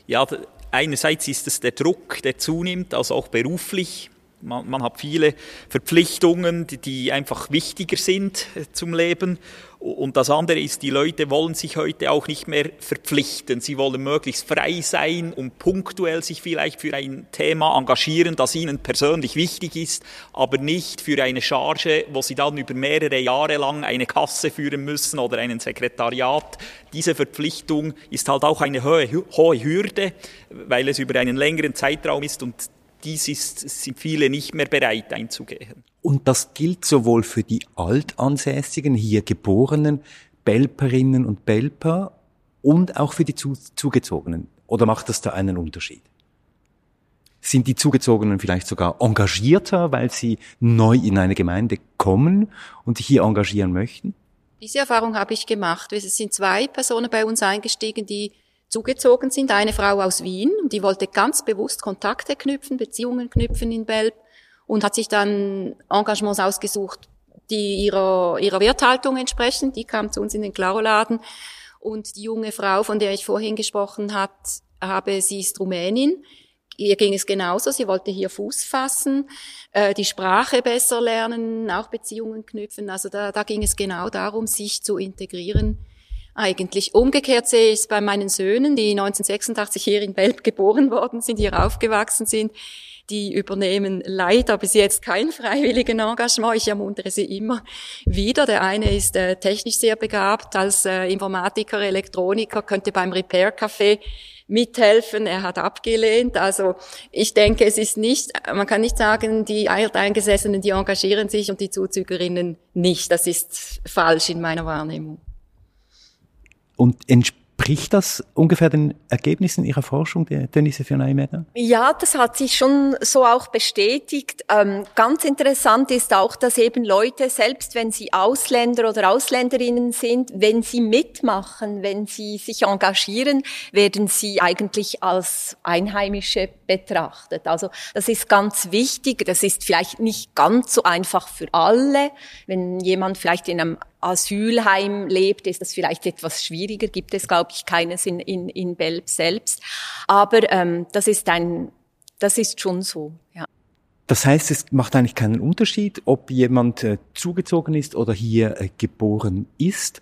Ja, einerseits ist es der Druck, der zunimmt, also auch beruflich. Man, man hat viele Verpflichtungen, die, die einfach wichtiger sind äh, zum Leben. Und das andere ist, die Leute wollen sich heute auch nicht mehr verpflichten. Sie wollen möglichst frei sein und punktuell sich vielleicht für ein Thema engagieren, das ihnen persönlich wichtig ist, aber nicht für eine Charge, wo sie dann über mehrere Jahre lang eine Kasse führen müssen oder einen Sekretariat. Diese Verpflichtung ist halt auch eine hohe, hohe Hürde, weil es über einen längeren Zeitraum ist und dies ist, sind viele nicht mehr bereit einzugehen. Und das gilt sowohl für die Altansässigen, hier geborenen Belperinnen und Belper und auch für die Zugezogenen. Oder macht das da einen Unterschied? Sind die Zugezogenen vielleicht sogar engagierter, weil sie neu in eine Gemeinde kommen und sich hier engagieren möchten? Diese Erfahrung habe ich gemacht. Es sind zwei Personen bei uns eingestiegen, die zugezogen sind. Eine Frau aus Wien, die wollte ganz bewusst Kontakte knüpfen, Beziehungen knüpfen in Belp und hat sich dann Engagements ausgesucht, die ihrer, ihrer Werthaltung entsprechen. Die kam zu uns in den Klaroladen. Und die junge Frau, von der ich vorhin gesprochen hat, habe, sie ist Rumänin. Ihr ging es genauso. Sie wollte hier Fuß fassen, äh, die Sprache besser lernen, auch Beziehungen knüpfen. Also da, da ging es genau darum, sich zu integrieren eigentlich. Umgekehrt sehe ich es bei meinen Söhnen, die 1986 hier in Belp geboren worden sind, hier aufgewachsen sind. Die übernehmen leider bis jetzt kein freiwilligen Engagement. Ich ermuntere sie immer wieder. Der eine ist äh, technisch sehr begabt als äh, Informatiker, Elektroniker, könnte beim Repair Café mithelfen. Er hat abgelehnt. Also ich denke, es ist nicht, man kann nicht sagen, die Alteingesessenen, die engagieren sich und die Zuzügerinnen nicht. Das ist falsch in meiner Wahrnehmung. Und entspricht das ungefähr den Ergebnissen Ihrer Forschung, der Denise Fionaimäder? Ja, das hat sich schon so auch bestätigt. Ähm, ganz interessant ist auch, dass eben Leute, selbst wenn sie Ausländer oder Ausländerinnen sind, wenn sie mitmachen, wenn sie sich engagieren, werden sie eigentlich als Einheimische betrachtet. Also das ist ganz wichtig. Das ist vielleicht nicht ganz so einfach für alle. Wenn jemand vielleicht in einem Asylheim lebt, ist das vielleicht etwas schwieriger. Gibt es, glaube ich, keines in, in, in Belp selbst. Aber ähm, das ist ein, das ist schon so. Ja. Das heißt, es macht eigentlich keinen Unterschied, ob jemand äh, zugezogen ist oder hier äh, geboren ist.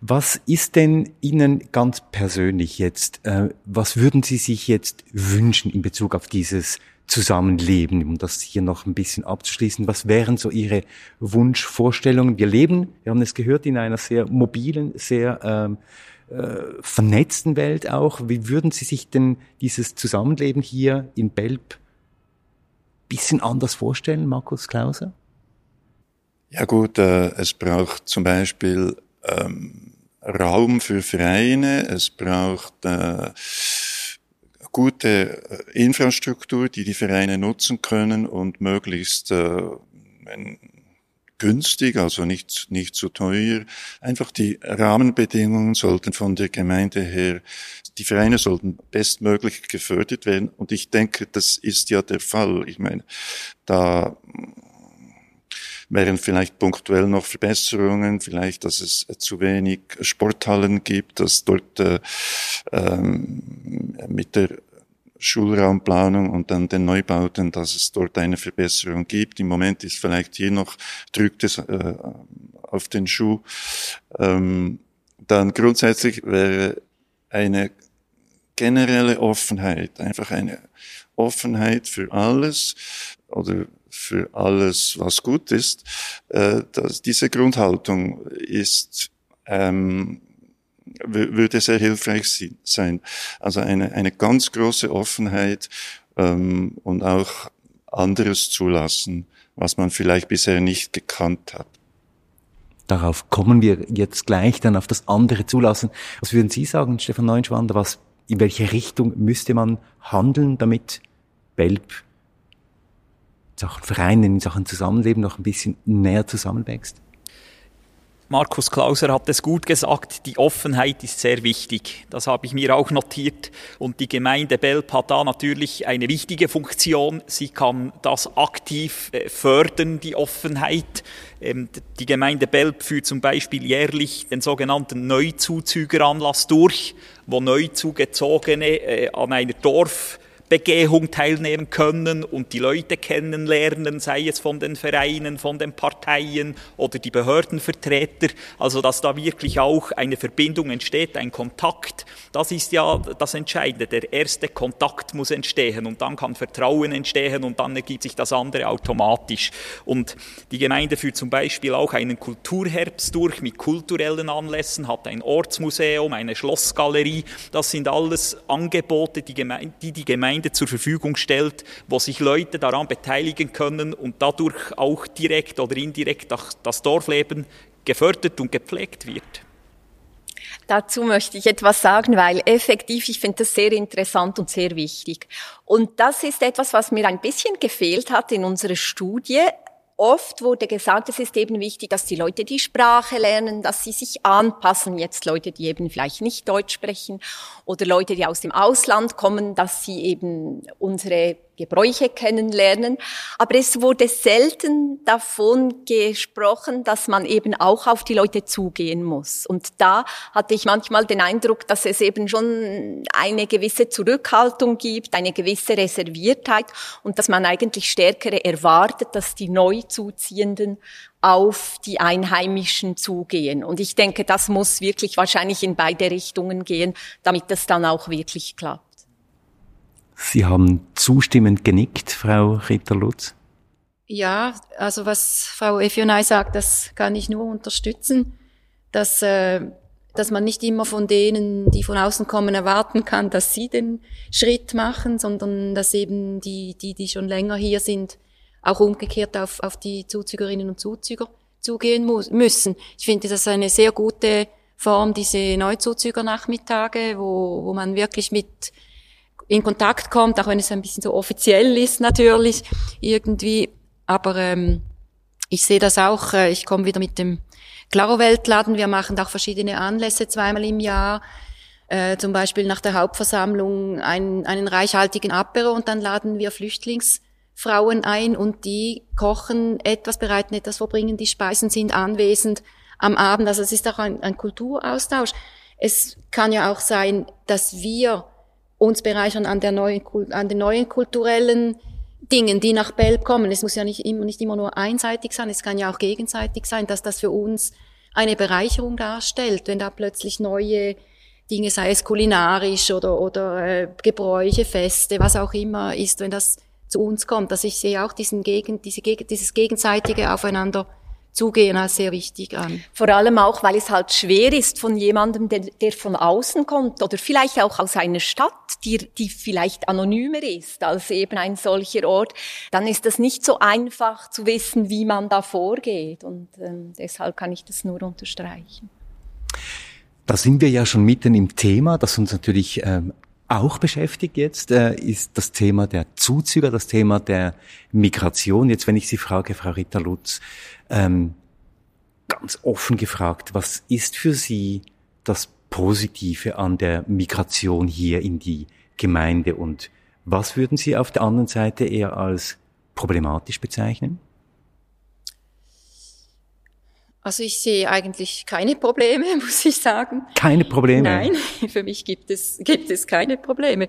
Was ist denn Ihnen ganz persönlich jetzt, äh, was würden Sie sich jetzt wünschen in Bezug auf dieses Zusammenleben, um das hier noch ein bisschen abzuschließen. Was wären so Ihre Wunschvorstellungen? Wir leben, wir haben es gehört, in einer sehr mobilen, sehr ähm, äh, vernetzten Welt auch. Wie würden Sie sich denn dieses Zusammenleben hier in Belp bisschen anders vorstellen, Markus Klauser? Ja gut, äh, es braucht zum Beispiel ähm, Raum für Vereine, es braucht äh, gute äh, Infrastruktur, die die Vereine nutzen können und möglichst äh, günstig, also nicht, nicht zu teuer. Einfach die Rahmenbedingungen sollten von der Gemeinde her, die Vereine sollten bestmöglich gefördert werden. Und ich denke, das ist ja der Fall. Ich meine, da wären vielleicht punktuell noch Verbesserungen, vielleicht, dass es zu wenig Sporthallen gibt, dass dort äh, ähm, mit der Schulraumplanung und dann den Neubauten, dass es dort eine Verbesserung gibt. Im Moment ist vielleicht hier noch, drückt es äh, auf den Schuh. Ähm, dann grundsätzlich wäre eine generelle Offenheit, einfach eine Offenheit für alles oder für alles, was gut ist. Äh, dass diese Grundhaltung ist ähm, würde sehr hilfreich sein. Also eine, eine ganz große Offenheit ähm, und auch anderes zulassen, was man vielleicht bisher nicht gekannt hat. Darauf kommen wir jetzt gleich dann auf das andere zulassen. Was würden Sie sagen, Stefan Neuenschwander, was, in welche Richtung müsste man handeln, damit Belp in Sachen Vereinen, in Sachen Zusammenleben noch ein bisschen näher zusammenwächst? Markus Klauser hat es gut gesagt, die Offenheit ist sehr wichtig. Das habe ich mir auch notiert. Und die Gemeinde Belp hat da natürlich eine wichtige Funktion. Sie kann das aktiv äh, fördern, die Offenheit. Ähm, die Gemeinde Belp führt zum Beispiel jährlich den sogenannten Neuzuzügeranlass durch, wo Neuzugezogene äh, an einer Dorf Begehung teilnehmen können und die Leute kennenlernen, sei es von den Vereinen, von den Parteien oder die Behördenvertreter. Also dass da wirklich auch eine Verbindung entsteht, ein Kontakt. Das ist ja das Entscheidende. Der erste Kontakt muss entstehen und dann kann Vertrauen entstehen und dann ergibt sich das andere automatisch. Und die Gemeinde führt zum Beispiel auch einen Kulturherbst durch mit kulturellen Anlässen, hat ein Ortsmuseum, eine Schlossgalerie. Das sind alles Angebote, die Gemeinde, die, die Gemeinde Gemeinde zur Verfügung stellt, wo sich Leute daran beteiligen können und dadurch auch direkt oder indirekt das Dorfleben gefördert und gepflegt wird. Dazu möchte ich etwas sagen, weil effektiv, ich finde das sehr interessant und sehr wichtig. Und das ist etwas, was mir ein bisschen gefehlt hat in unserer Studie. Oft wurde gesagt, es ist eben wichtig, dass die Leute die Sprache lernen, dass sie sich anpassen. Jetzt Leute, die eben vielleicht nicht Deutsch sprechen oder Leute, die aus dem Ausland kommen, dass sie eben unsere Gebräuche kennenlernen. Aber es wurde selten davon gesprochen, dass man eben auch auf die Leute zugehen muss. Und da hatte ich manchmal den Eindruck, dass es eben schon eine gewisse Zurückhaltung gibt, eine gewisse Reserviertheit und dass man eigentlich stärkere erwartet, dass die Neuzuziehenden auf die Einheimischen zugehen. Und ich denke, das muss wirklich wahrscheinlich in beide Richtungen gehen, damit das dann auch wirklich klappt. Sie haben zustimmend genickt, Frau Ritter-Lutz. Ja, also was Frau Efionai sagt, das kann ich nur unterstützen, dass, äh, dass man nicht immer von denen, die von außen kommen, erwarten kann, dass sie den Schritt machen, sondern dass eben die, die, die schon länger hier sind, auch umgekehrt auf, auf die Zuzügerinnen und Zuzüger zugehen muss, müssen. Ich finde das eine sehr gute Form, diese Neuzuzügernachmittage, wo, wo man wirklich mit in Kontakt kommt, auch wenn es ein bisschen so offiziell ist natürlich irgendwie. Aber ähm, ich sehe das auch, äh, ich komme wieder mit dem Claro Weltladen, wir machen auch verschiedene Anlässe zweimal im Jahr. Äh, zum Beispiel nach der Hauptversammlung einen, einen reichhaltigen Apero und dann laden wir Flüchtlingsfrauen ein und die kochen etwas, bereiten etwas verbringen, die Speisen sind anwesend am Abend. Also es ist auch ein, ein Kulturaustausch. Es kann ja auch sein, dass wir uns bereichern an, der neuen, an den neuen kulturellen Dingen, die nach Belp kommen. Es muss ja nicht immer, nicht immer nur einseitig sein, es kann ja auch gegenseitig sein, dass das für uns eine Bereicherung darstellt, wenn da plötzlich neue Dinge, sei es kulinarisch oder, oder äh, Gebräuche, Feste, was auch immer ist, wenn das zu uns kommt. Also ich sehe auch diesen Gegen, diese, dieses gegenseitige Aufeinander Zugehen als sehr wichtig an. Vor allem auch, weil es halt schwer ist von jemandem, der, der von außen kommt oder vielleicht auch aus einer Stadt, die, die vielleicht anonymer ist als eben ein solcher Ort, dann ist das nicht so einfach zu wissen, wie man da vorgeht. Und ähm, deshalb kann ich das nur unterstreichen. Da sind wir ja schon mitten im Thema, das uns natürlich ähm, auch beschäftigt jetzt, äh, ist das Thema der Zuzüger, das Thema der Migration. Jetzt, wenn ich Sie frage, Frau Ritter-Lutz, ähm, ganz offen gefragt, was ist für Sie das Positive an der Migration hier in die Gemeinde und was würden Sie auf der anderen Seite eher als problematisch bezeichnen? Also ich sehe eigentlich keine Probleme, muss ich sagen. Keine Probleme? Nein, für mich gibt es, gibt es keine Probleme.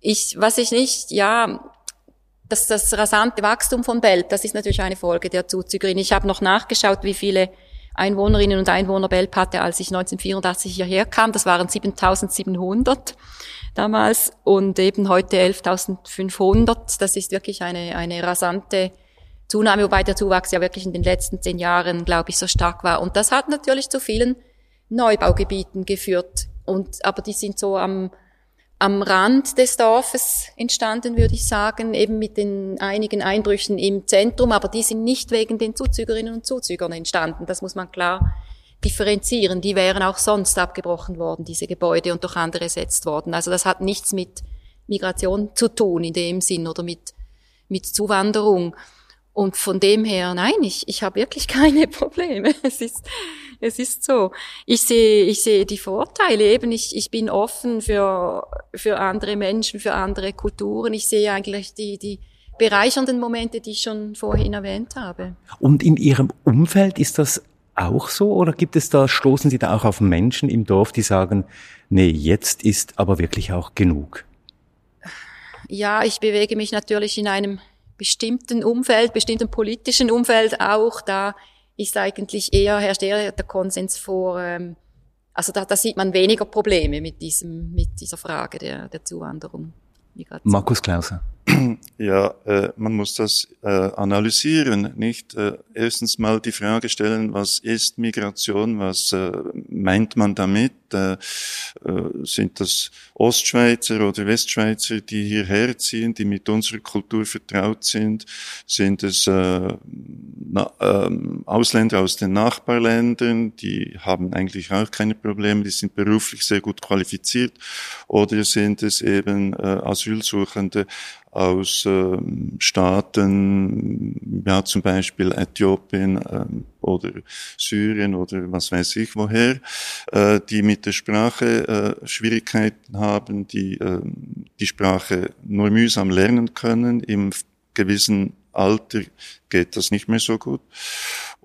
Ich, was ich nicht, ja, das, das rasante Wachstum von Belp, das ist natürlich eine Folge der Zuzügerin. Ich habe noch nachgeschaut, wie viele Einwohnerinnen und Einwohner Belp hatte, als ich 1984 hierher kam. Das waren 7700 damals und eben heute 11.500. Das ist wirklich eine, eine rasante Zunahme, wobei der Zuwachs ja wirklich in den letzten zehn Jahren, glaube ich, so stark war. Und das hat natürlich zu vielen Neubaugebieten geführt. Und, aber die sind so am, am Rand des Dorfes entstanden, würde ich sagen, eben mit den einigen Einbrüchen im Zentrum, aber die sind nicht wegen den Zuzügerinnen und Zuzügern entstanden. Das muss man klar differenzieren. Die wären auch sonst abgebrochen worden, diese Gebäude, und durch andere ersetzt worden. Also das hat nichts mit Migration zu tun in dem Sinn oder mit, mit Zuwanderung. Und von dem her, nein, ich, ich habe wirklich keine Probleme. Es ist, es ist so. Ich sehe, ich sehe die Vorteile eben. Ich, ich bin offen für, für andere Menschen, für andere Kulturen. Ich sehe eigentlich die, die bereichernden Momente, die ich schon vorhin erwähnt habe. Und in Ihrem Umfeld ist das auch so oder gibt es da, stoßen Sie da auch auf Menschen im Dorf, die sagen, nee, jetzt ist aber wirklich auch genug? Ja, ich bewege mich natürlich in einem bestimmten Umfeld, bestimmten politischen Umfeld auch. Da ist eigentlich eher, herrscht eher der Konsens vor, ähm, also da, da sieht man weniger Probleme mit diesem, mit dieser Frage der, der Zuwanderung. Markus Klauser. Ja, äh, man muss das äh, analysieren, nicht äh, erstens mal die Frage stellen, was ist Migration, was äh, meint man damit? Äh, äh, sind das Ostschweizer oder Westschweizer, die hierher ziehen, die mit unserer Kultur vertraut sind? Sind es na, äh, Ausländer aus den Nachbarländern, die haben eigentlich auch keine Probleme, die sind beruflich sehr gut qualifiziert? Oder sind es eben Asylsuchende aus äh, Staaten, ja zum Beispiel Äthiopien äh, oder Syrien oder was weiß ich woher, äh, die mit der Sprache äh, Schwierigkeiten haben, die äh, die Sprache nur mühsam lernen können. Im gewissen Alter geht das nicht mehr so gut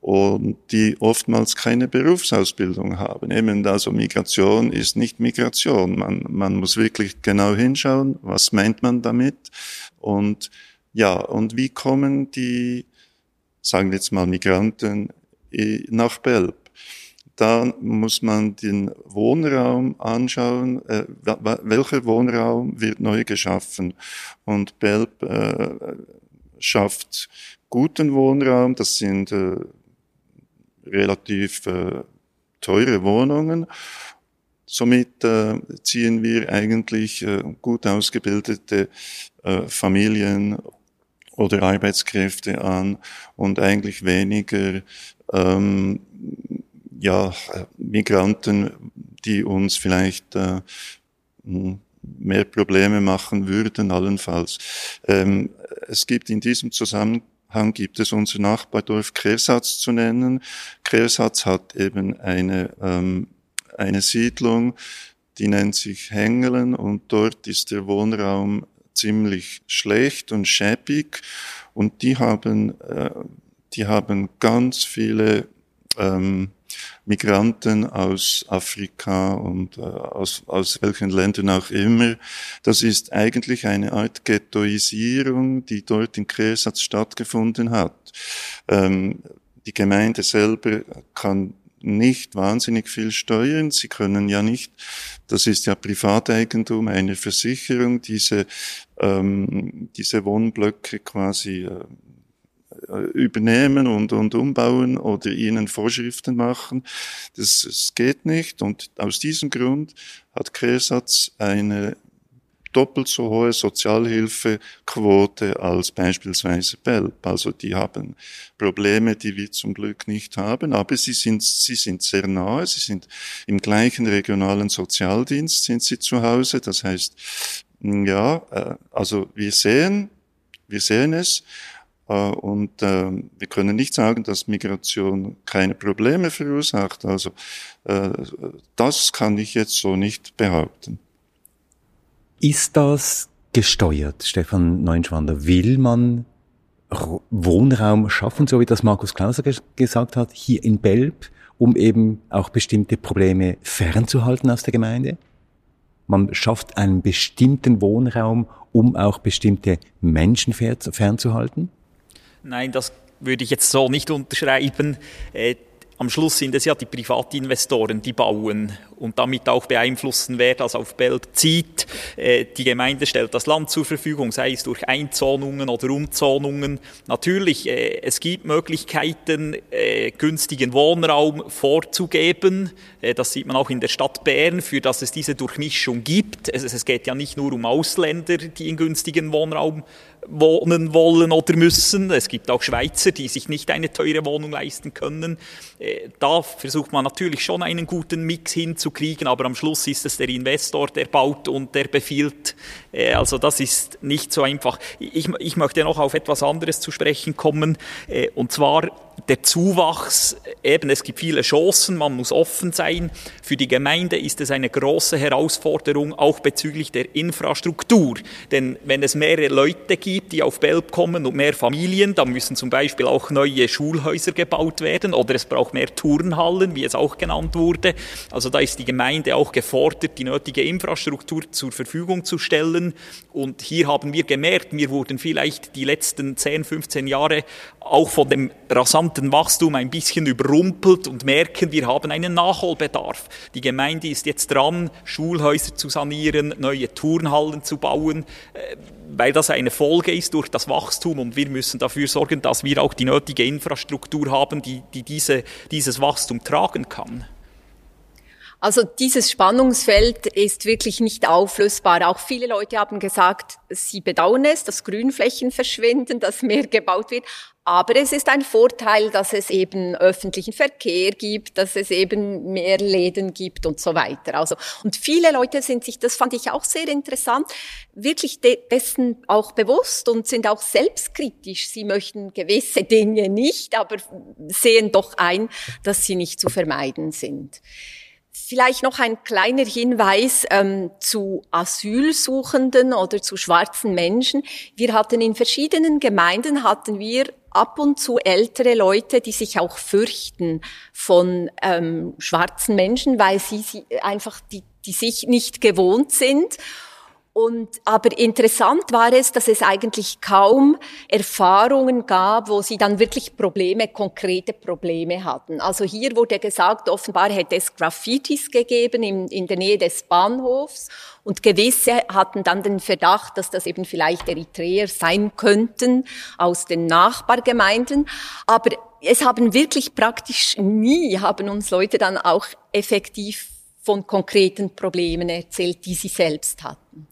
und die oftmals keine Berufsausbildung haben. Eben also Migration ist nicht Migration. Man, man muss wirklich genau hinschauen, was meint man damit und ja, und wie kommen die, sagen wir jetzt mal Migranten nach Belp? Da muss man den Wohnraum anschauen, äh, welcher Wohnraum wird neu geschaffen. Und Belp äh, schafft guten Wohnraum, das sind äh, relativ äh, teure Wohnungen. Somit äh, ziehen wir eigentlich äh, gut ausgebildete äh, Familien oder Arbeitskräfte an und eigentlich weniger ähm, ja, Migranten, die uns vielleicht äh, mehr Probleme machen würden, allenfalls. Ähm, es gibt in diesem Zusammenhang Hang gibt es unser Nachbardorf Krersatz zu nennen. Krersatz hat eben eine, ähm, eine Siedlung, die nennt sich Hengelen und dort ist der Wohnraum ziemlich schlecht und schäbig und die haben, äh, die haben ganz viele ähm, Migranten aus Afrika und äh, aus, aus welchen Ländern auch immer. Das ist eigentlich eine Art Ghettoisierung, die dort in Kresatz stattgefunden hat. Ähm, die Gemeinde selber kann nicht wahnsinnig viel steuern. Sie können ja nicht, das ist ja Privateigentum einer Versicherung, diese, ähm, diese Wohnblöcke quasi äh, übernehmen und, und umbauen oder ihnen Vorschriften machen. Das, das geht nicht. Und aus diesem Grund hat Kresatz eine doppelt so hohe Sozialhilfequote als beispielsweise Belp. Also die haben Probleme, die wir zum Glück nicht haben, aber sie sind, sie sind sehr nahe, sie sind im gleichen regionalen Sozialdienst sind sie zu Hause. Das heißt, ja, äh, also wir sehen, wir sehen es äh, und äh, wir können nicht sagen, dass Migration keine Probleme verursacht. Also äh, das kann ich jetzt so nicht behaupten. Ist das gesteuert, Stefan Neunschwander? Will man Wohnraum schaffen, so wie das Markus Klauser gesagt hat, hier in Belb, um eben auch bestimmte Probleme fernzuhalten aus der Gemeinde? Man schafft einen bestimmten Wohnraum, um auch bestimmte Menschen fernzuhalten? Nein, das würde ich jetzt so nicht unterschreiben. Äh, am Schluss sind es ja die Privatinvestoren, die bauen. und damit auch beeinflussen, wer das auf Belp zieht. Äh, die Gemeinde stellt das Land zur Verfügung, sei es durch Einzonungen oder Umzonungen. Natürlich, äh, es gibt Möglichkeiten, günstigen Wohnraum vorzugeben. Das sieht man auch in der Stadt Bern, für das es diese Durchmischung gibt. Es geht ja nicht nur um Ausländer, die in günstigen Wohnraum wohnen wollen oder müssen. Es gibt auch Schweizer, die sich nicht eine teure Wohnung leisten können. Äh, da versucht man natürlich schon einen guten Mix hinzukriegen, aber am Schluss ist es der Investor, der baut und der befiehlt. Äh, also das ist nicht so einfach. Ich, ich möchte noch auf etwas anderes zu sprechen kommen, äh, und zwar der Zuwachs, eben es gibt viele Chancen, man muss offen sein. Für die Gemeinde ist es eine große Herausforderung, auch bezüglich der Infrastruktur. Denn wenn es mehrere Leute gibt, die auf Belp kommen und mehr Familien, dann müssen zum Beispiel auch neue Schulhäuser gebaut werden oder es braucht mehr Turnhallen, wie es auch genannt wurde. Also da ist die Gemeinde auch gefordert, die nötige Infrastruktur zur Verfügung zu stellen. Und hier haben wir gemerkt, wir wurden vielleicht die letzten 10, 15 Jahre auch von dem rasanten Wachstum ein bisschen überrumpelt und merken, wir haben einen Nachholbedarf. Die Gemeinde ist jetzt dran, Schulhäuser zu sanieren, neue Turnhallen zu bauen, äh, weil das eine Folge ist durch das Wachstum und wir müssen dafür sorgen, dass wir auch die nötige Infrastruktur haben, die, die diese, dieses Wachstum tragen kann. Also dieses Spannungsfeld ist wirklich nicht auflösbar. Auch viele Leute haben gesagt, sie bedauern es, dass Grünflächen verschwinden, dass mehr gebaut wird. Aber es ist ein Vorteil, dass es eben öffentlichen Verkehr gibt, dass es eben mehr Läden gibt und so weiter. Also, und viele Leute sind sich, das fand ich auch sehr interessant, wirklich de dessen auch bewusst und sind auch selbstkritisch. Sie möchten gewisse Dinge nicht, aber sehen doch ein, dass sie nicht zu vermeiden sind. Vielleicht noch ein kleiner Hinweis ähm, zu Asylsuchenden oder zu schwarzen Menschen. Wir hatten in verschiedenen Gemeinden hatten wir ab und zu ältere Leute, die sich auch fürchten von ähm, schwarzen Menschen, weil sie, sie einfach die, die sich nicht gewohnt sind und, aber interessant war es, dass es eigentlich kaum Erfahrungen gab, wo sie dann wirklich Probleme, konkrete Probleme hatten. Also hier wurde gesagt, offenbar hätte es Graffitis gegeben in, in der Nähe des Bahnhofs und gewisse hatten dann den Verdacht, dass das eben vielleicht Eritreer sein könnten aus den Nachbargemeinden. Aber es haben wirklich praktisch nie, haben uns Leute dann auch effektiv von konkreten Problemen erzählt, die sie selbst hatten.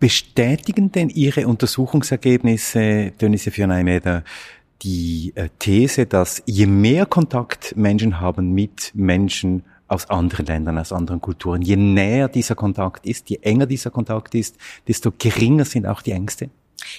Bestätigen denn Ihre Untersuchungsergebnisse, Dönisse Fionaimäder, die äh, These, dass je mehr Kontakt Menschen haben mit Menschen aus anderen Ländern, aus anderen Kulturen, je näher dieser Kontakt ist, je enger dieser Kontakt ist, desto geringer sind auch die Ängste?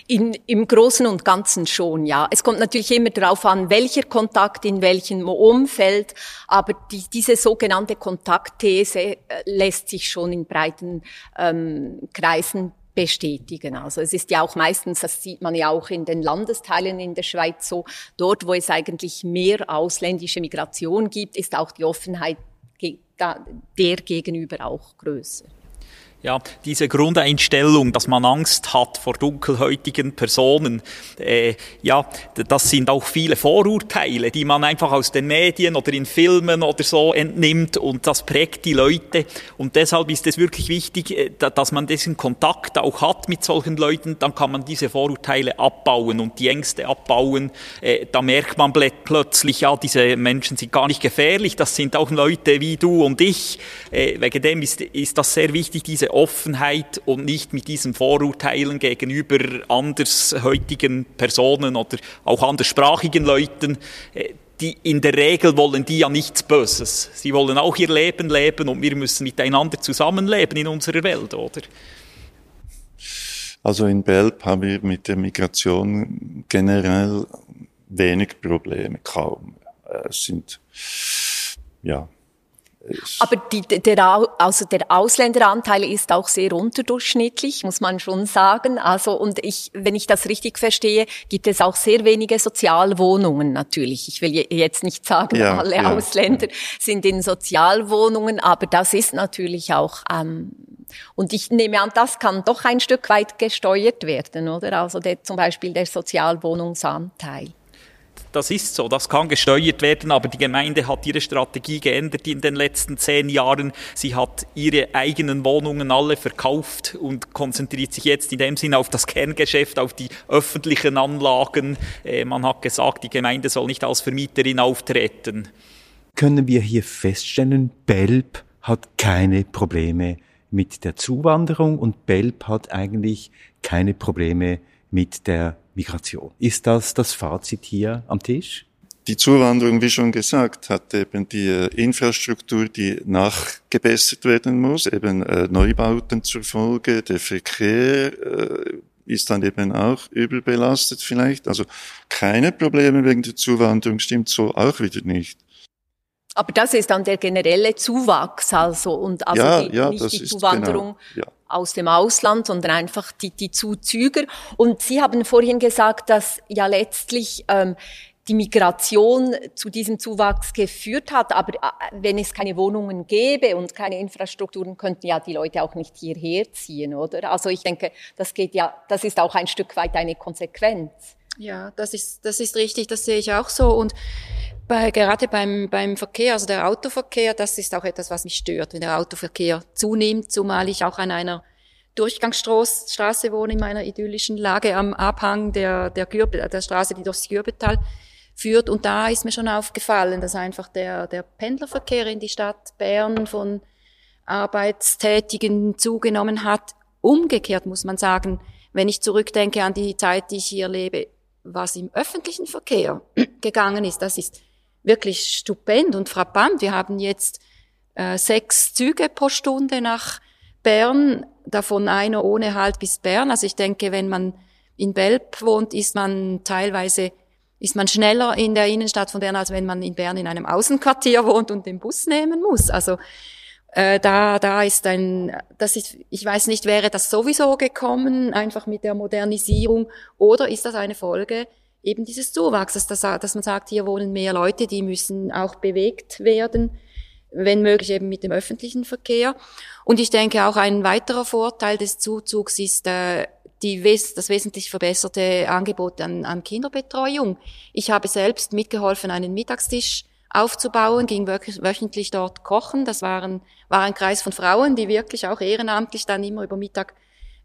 In, Im Großen und Ganzen schon, ja. Es kommt natürlich immer darauf an, welcher Kontakt in welchem Umfeld, aber die, diese sogenannte Kontaktthese äh, lässt sich schon in breiten ähm, Kreisen bestätigen. Also es ist ja auch meistens, das sieht man ja auch in den Landesteilen in der Schweiz so, dort, wo es eigentlich mehr ausländische Migration gibt, ist auch die Offenheit der gegenüber auch größer. Ja, diese Grundeinstellung, dass man Angst hat vor dunkelhäutigen Personen, äh, ja, das sind auch viele Vorurteile, die man einfach aus den Medien oder in Filmen oder so entnimmt und das prägt die Leute. Und deshalb ist es wirklich wichtig, äh, dass man diesen Kontakt auch hat mit solchen Leuten, dann kann man diese Vorurteile abbauen und die Ängste abbauen. Äh, da merkt man plötzlich, ja, diese Menschen sind gar nicht gefährlich, das sind auch Leute wie du und ich. Äh, wegen dem ist, ist das sehr wichtig, diese diese Offenheit und nicht mit diesen Vorurteilen gegenüber andersheutigen Personen oder auch anderssprachigen Leuten. Äh, die, in der Regel wollen die ja nichts Böses. Sie wollen auch ihr Leben leben und wir müssen miteinander zusammenleben in unserer Welt, oder? Also in Belp haben wir mit der Migration generell wenig Probleme, kaum. Es sind, ja, aber die, der, also der Ausländeranteil ist auch sehr unterdurchschnittlich, muss man schon sagen. Also, und ich, wenn ich das richtig verstehe, gibt es auch sehr wenige Sozialwohnungen natürlich. Ich will jetzt nicht sagen, ja, alle ja, Ausländer ja. sind in Sozialwohnungen, aber das ist natürlich auch, ähm, und ich nehme an, das kann doch ein Stück weit gesteuert werden, oder? Also der, zum Beispiel der Sozialwohnungsanteil. Das ist so, das kann gesteuert werden, aber die Gemeinde hat ihre Strategie geändert in den letzten zehn Jahren. Sie hat ihre eigenen Wohnungen alle verkauft und konzentriert sich jetzt in dem Sinn auf das Kerngeschäft, auf die öffentlichen Anlagen. Äh, man hat gesagt, die Gemeinde soll nicht als Vermieterin auftreten. Können wir hier feststellen, Belp hat keine Probleme mit der Zuwanderung und Belp hat eigentlich keine Probleme mit der Migration. Ist das das Fazit hier am Tisch? Die Zuwanderung, wie schon gesagt, hat eben die äh, Infrastruktur, die nachgebessert werden muss, eben äh, Neubauten zur Folge. Der Verkehr äh, ist dann eben auch überbelastet vielleicht. Also keine Probleme wegen der Zuwanderung stimmt so auch wieder nicht. Aber das ist dann der generelle Zuwachs also und also ja, die, ja, nicht die Zuwanderung genau, ja. Aus dem Ausland, sondern einfach die, die Zuzüger. Und Sie haben vorhin gesagt, dass ja letztlich ähm, die Migration zu diesem Zuwachs geführt hat. Aber äh, wenn es keine Wohnungen gäbe und keine Infrastrukturen, könnten ja die Leute auch nicht hierher ziehen, oder? Also ich denke, das geht ja, das ist auch ein Stück weit eine Konsequenz. Ja, das ist, das ist richtig, das sehe ich auch so. Und bei, gerade beim, beim Verkehr, also der Autoverkehr, das ist auch etwas, was mich stört, wenn der Autoverkehr zunimmt, zumal ich auch an einer Durchgangsstraße wohne in meiner idyllischen Lage am Abhang der, der, Gürbe, der Straße, die durchs Gürbetal führt. Und da ist mir schon aufgefallen, dass einfach der, der Pendlerverkehr in die Stadt Bern von Arbeitstätigen zugenommen hat. Umgekehrt muss man sagen, wenn ich zurückdenke an die Zeit, die ich hier lebe, was im öffentlichen Verkehr gegangen ist, das ist wirklich stupend und frappant. Wir haben jetzt äh, sechs Züge pro Stunde nach Bern, davon einer ohne Halt bis Bern. Also ich denke, wenn man in Belp wohnt, ist man teilweise ist man schneller in der Innenstadt von Bern, als wenn man in Bern in einem Außenquartier wohnt und den Bus nehmen muss. Also äh, da, da ist ein, das ist, ich weiß nicht, wäre das sowieso gekommen, einfach mit der Modernisierung, oder ist das eine Folge eben dieses Zuwachses, dass, dass man sagt, hier wohnen mehr Leute, die müssen auch bewegt werden, wenn möglich eben mit dem öffentlichen Verkehr. Und ich denke auch ein weiterer Vorteil des Zuzugs ist äh, die, das wesentlich verbesserte Angebot an, an Kinderbetreuung. Ich habe selbst mitgeholfen, einen Mittagstisch aufzubauen, ging wöchentlich dort kochen. Das waren, war ein Kreis von Frauen, die wirklich auch ehrenamtlich dann immer über Mittag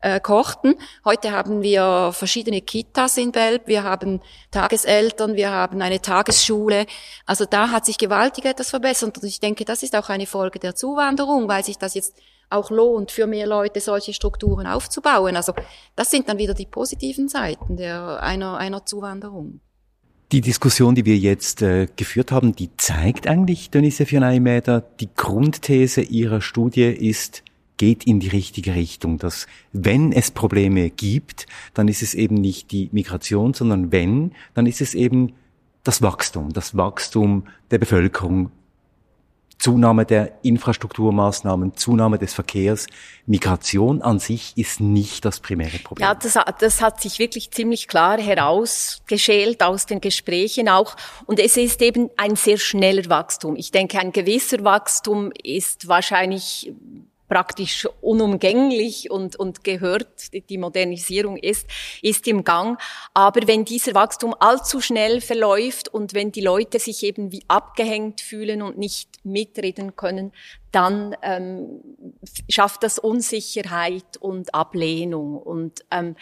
äh, kochten. Heute haben wir verschiedene Kitas in Belb, wir haben Tageseltern, wir haben eine Tagesschule. Also da hat sich gewaltig etwas verbessert und ich denke, das ist auch eine Folge der Zuwanderung, weil sich das jetzt auch lohnt, für mehr Leute solche Strukturen aufzubauen. Also das sind dann wieder die positiven Seiten der, einer, einer Zuwanderung. Die Diskussion, die wir jetzt äh, geführt haben, die zeigt eigentlich, Denise Fionaimäder, die Grundthese Ihrer Studie ist, geht in die richtige Richtung, dass wenn es Probleme gibt, dann ist es eben nicht die Migration, sondern wenn, dann ist es eben das Wachstum, das Wachstum der Bevölkerung, Zunahme der Infrastrukturmaßnahmen, Zunahme des Verkehrs. Migration an sich ist nicht das primäre Problem. Ja, das, das hat sich wirklich ziemlich klar herausgeschält aus den Gesprächen auch. Und es ist eben ein sehr schneller Wachstum. Ich denke, ein gewisser Wachstum ist wahrscheinlich praktisch unumgänglich und, und gehört, die Modernisierung ist, ist im Gang. Aber wenn dieser Wachstum allzu schnell verläuft und wenn die Leute sich eben wie abgehängt fühlen und nicht mitreden können, dann ähm, schafft das Unsicherheit und Ablehnung. Und ähm,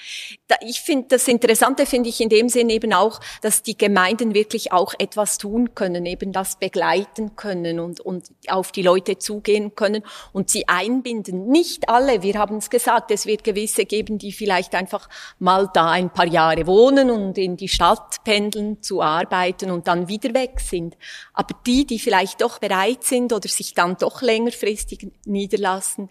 da, ich finde, das Interessante finde ich in dem Sinn eben auch, dass die Gemeinden wirklich auch etwas tun können, eben das begleiten können und, und auf die Leute zugehen können und sie einbinden. Nicht alle, wir haben es gesagt, es wird gewisse geben, die vielleicht einfach mal da ein paar Jahre wohnen und in die Stadt pendeln zu arbeiten und dann wieder weg sind. Aber die, die vielleicht doch bereit sind oder sich dann doch länger längerfristig niederlassen,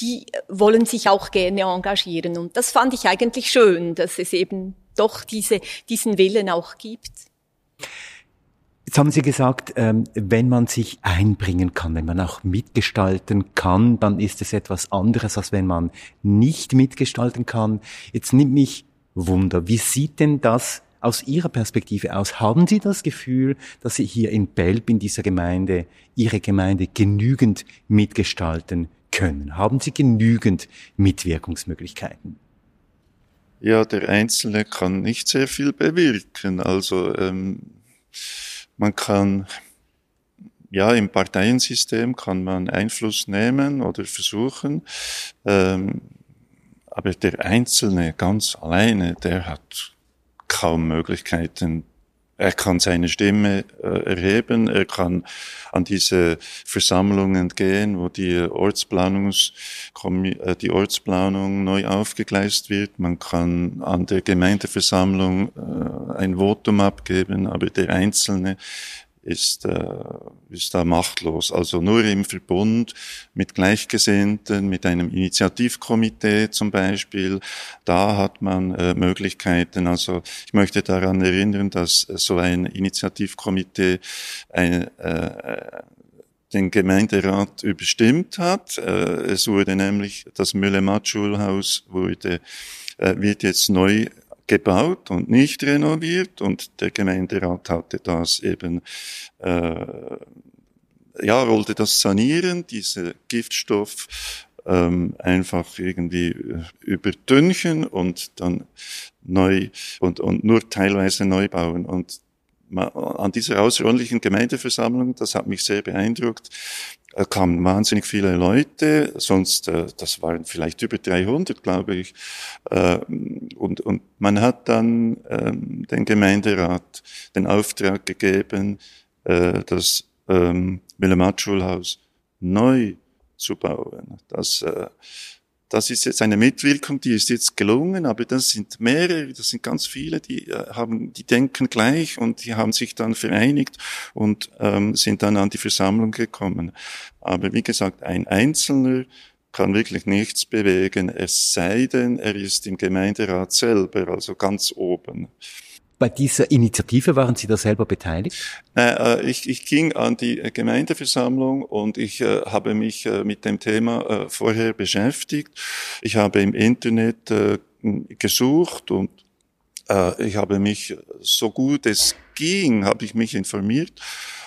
die wollen sich auch gerne engagieren. Und das fand ich eigentlich schön, dass es eben doch diese, diesen Willen auch gibt. Jetzt haben Sie gesagt, ähm, wenn man sich einbringen kann, wenn man auch mitgestalten kann, dann ist es etwas anderes, als wenn man nicht mitgestalten kann. Jetzt nimmt mich Wunder, wie sieht denn das aus Ihrer Perspektive aus, haben Sie das Gefühl, dass Sie hier in Belb, in dieser Gemeinde, Ihre Gemeinde genügend mitgestalten können? Haben Sie genügend Mitwirkungsmöglichkeiten? Ja, der Einzelne kann nicht sehr viel bewirken. Also ähm, man kann ja, im Parteiensystem kann man Einfluss nehmen oder versuchen, ähm, aber der Einzelne ganz alleine, der hat kaum Möglichkeiten. Er kann seine Stimme äh, erheben, er kann an diese Versammlungen gehen, wo die Ortsplanungs äh, die Ortsplanung neu aufgegleist wird. Man kann an der Gemeindeversammlung äh, ein Votum abgeben, aber der Einzelne ist, äh, ist da machtlos. Also nur im Verbund mit Gleichgesinnten, mit einem Initiativkomitee zum Beispiel, da hat man äh, Möglichkeiten. Also ich möchte daran erinnern, dass äh, so ein Initiativkomitee ein, äh, den Gemeinderat überstimmt hat. Äh, es wurde nämlich, das Mülle-Matt-Schulhaus wurde, äh, wird jetzt neu gebaut und nicht renoviert und der Gemeinderat hatte das eben, äh, ja, wollte das sanieren, diese Giftstoff ähm, einfach irgendwie äh, überdünchen und dann neu und, und nur teilweise neu bauen. Und an dieser außerordentlichen Gemeindeversammlung, das hat mich sehr beeindruckt, äh, kamen wahnsinnig viele Leute, sonst, äh, das waren vielleicht über 300, glaube ich. Äh, und, und man hat dann ähm, den Gemeinderat den Auftrag gegeben, das ähm, Willemat-Schulhaus neu zu bauen. Das, das ist jetzt eine Mitwirkung, die ist jetzt gelungen, aber das sind mehrere, das sind ganz viele, die äh, haben, die denken gleich und die haben sich dann vereinigt und ähm, sind dann an die Versammlung gekommen. Aber wie gesagt, ein Einzelner kann wirklich nichts bewegen, es sei denn, er ist im Gemeinderat selber, also ganz oben. Bei dieser Initiative waren Sie da selber beteiligt? Äh, ich, ich ging an die Gemeindeversammlung und ich äh, habe mich äh, mit dem Thema äh, vorher beschäftigt. Ich habe im Internet äh, gesucht und äh, ich habe mich so gut es ging, habe ich mich informiert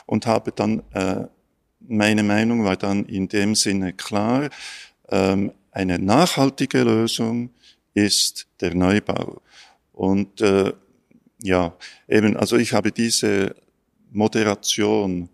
und habe dann, meine Meinung war dann in dem Sinne klar, ähm, eine nachhaltige Lösung ist der Neubau. Und äh, ja, eben, also ich habe diese Moderation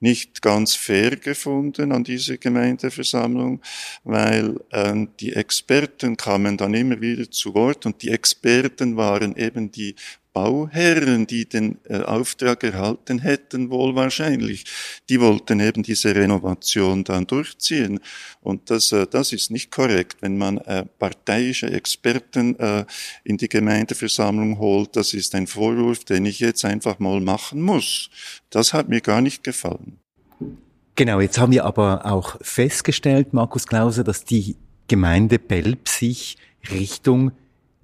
nicht ganz fair gefunden an diese Gemeindeversammlung, weil äh, die Experten kamen dann immer wieder zu Wort und die Experten waren eben die Bauherren, die den äh, Auftrag erhalten hätten, wohl wahrscheinlich, die wollten eben diese Renovation dann durchziehen. Und das, äh, das ist nicht korrekt, wenn man äh, parteiische Experten in die Gemeindeversammlung holt. Das ist ein Vorwurf, den ich jetzt einfach mal machen muss. Das hat mir gar nicht gefallen. Genau, jetzt haben wir aber auch festgestellt, Markus Klauser, dass die Gemeinde Belb sich Richtung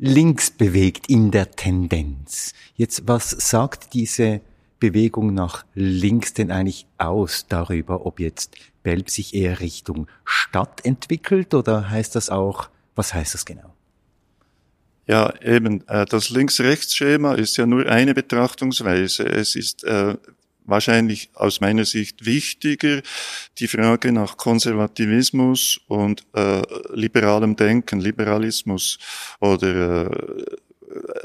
links bewegt in der Tendenz. Jetzt, was sagt diese Bewegung nach links denn eigentlich aus darüber, ob jetzt Belb sich eher Richtung Stadt entwickelt oder heißt das auch, was heißt das genau? Ja, eben, äh, das Links-Rechts-Schema ist ja nur eine Betrachtungsweise. Es ist äh, wahrscheinlich aus meiner Sicht wichtiger, die Frage nach Konservativismus und äh, liberalem Denken, Liberalismus oder äh,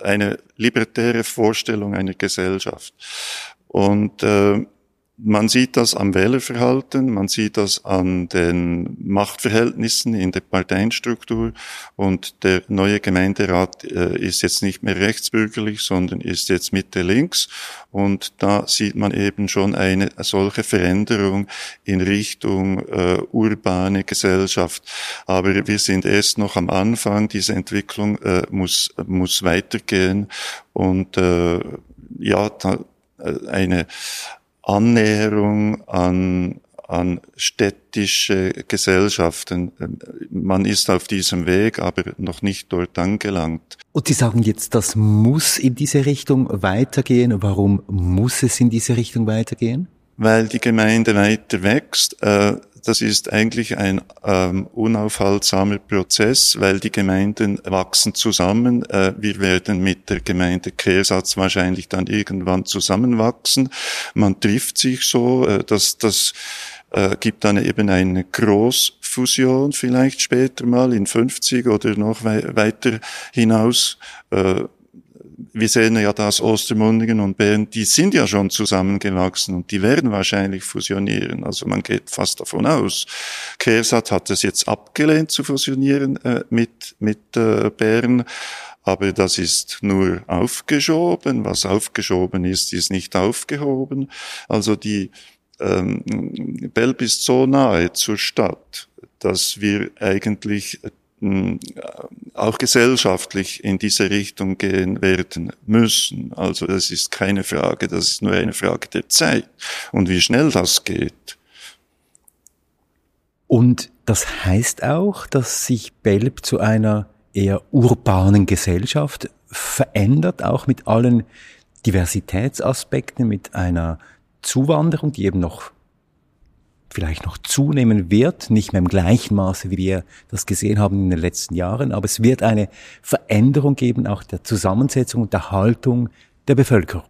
eine libertäre Vorstellung einer Gesellschaft. Und äh, man sieht das am Wählerverhalten, man sieht das an den Machtverhältnissen in der Parteienstruktur. Und der neue Gemeinderat äh, ist jetzt nicht mehr rechtsbürgerlich, sondern ist jetzt Mitte links. Und da sieht man eben schon eine solche Veränderung in Richtung äh, urbane Gesellschaft. Aber wir sind erst noch am Anfang, diese Entwicklung äh, muss, muss weitergehen. Und äh, ja, da, äh, eine Annäherung an, an städtische Gesellschaften. Man ist auf diesem Weg, aber noch nicht dort angelangt. Und Sie sagen jetzt, das muss in diese Richtung weitergehen. Warum muss es in diese Richtung weitergehen? Weil die Gemeinde weiter wächst. Äh, das ist eigentlich ein ähm, unaufhaltsamer Prozess, weil die Gemeinden wachsen zusammen. Äh, wir werden mit der Gemeinde Kehrsatz wahrscheinlich dann irgendwann zusammenwachsen. Man trifft sich so, äh, dass das äh, gibt dann eben eine Großfusion vielleicht später mal in 50 oder noch wei weiter hinaus. Äh, wir sehen ja, dass Ostermundigen und Bern, die sind ja schon zusammengewachsen und die werden wahrscheinlich fusionieren. Also man geht fast davon aus. Kersat hat es jetzt abgelehnt zu fusionieren äh, mit, mit äh, Bern. Aber das ist nur aufgeschoben. Was aufgeschoben ist, ist nicht aufgehoben. Also die ähm, Belp ist so nahe zur Stadt, dass wir eigentlich auch gesellschaftlich in diese Richtung gehen werden müssen. Also das ist keine Frage, das ist nur eine Frage der Zeit und wie schnell das geht. Und das heißt auch, dass sich Belp zu einer eher urbanen Gesellschaft verändert, auch mit allen Diversitätsaspekten, mit einer Zuwanderung, die eben noch vielleicht noch zunehmen wird, nicht mehr im gleichen Maße, wie wir das gesehen haben in den letzten Jahren, aber es wird eine Veränderung geben, auch der Zusammensetzung und der Haltung der Bevölkerung.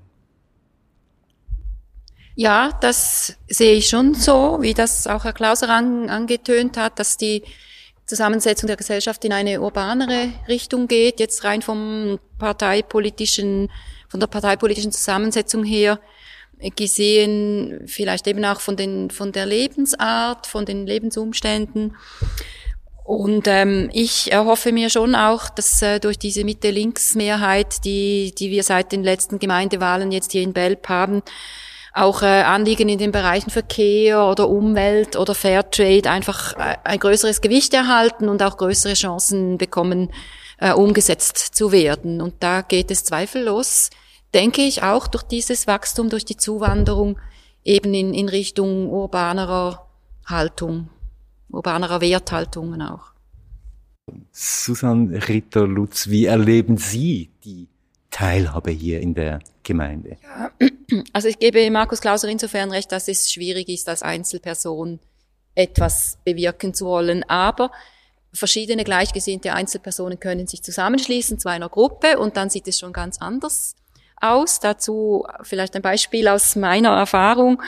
Ja, das sehe ich schon so, wie das auch Herr Klauser an, angetönt hat, dass die Zusammensetzung der Gesellschaft in eine urbanere Richtung geht, jetzt rein vom parteipolitischen, von der parteipolitischen Zusammensetzung her gesehen, vielleicht eben auch von den, von der Lebensart, von den Lebensumständen. Und ähm, ich erhoffe mir schon auch, dass äh, durch diese Mitte-Links-Mehrheit, die, die wir seit den letzten Gemeindewahlen jetzt hier in Belp haben, auch äh, Anliegen in den Bereichen Verkehr oder Umwelt oder Fairtrade einfach äh, ein größeres Gewicht erhalten und auch größere Chancen bekommen, äh, umgesetzt zu werden. Und da geht es zweifellos denke ich, auch durch dieses Wachstum, durch die Zuwanderung eben in, in Richtung urbanerer Haltung, urbanerer Werthaltungen auch. Susanne Ritter-Lutz, wie erleben Sie die Teilhabe hier in der Gemeinde? Ja, also ich gebe Markus Klauser insofern recht, dass es schwierig ist, als Einzelperson etwas bewirken zu wollen. Aber verschiedene gleichgesinnte Einzelpersonen können sich zusammenschließen zu einer Gruppe und dann sieht es schon ganz anders aus. Dazu vielleicht ein Beispiel aus meiner Erfahrung.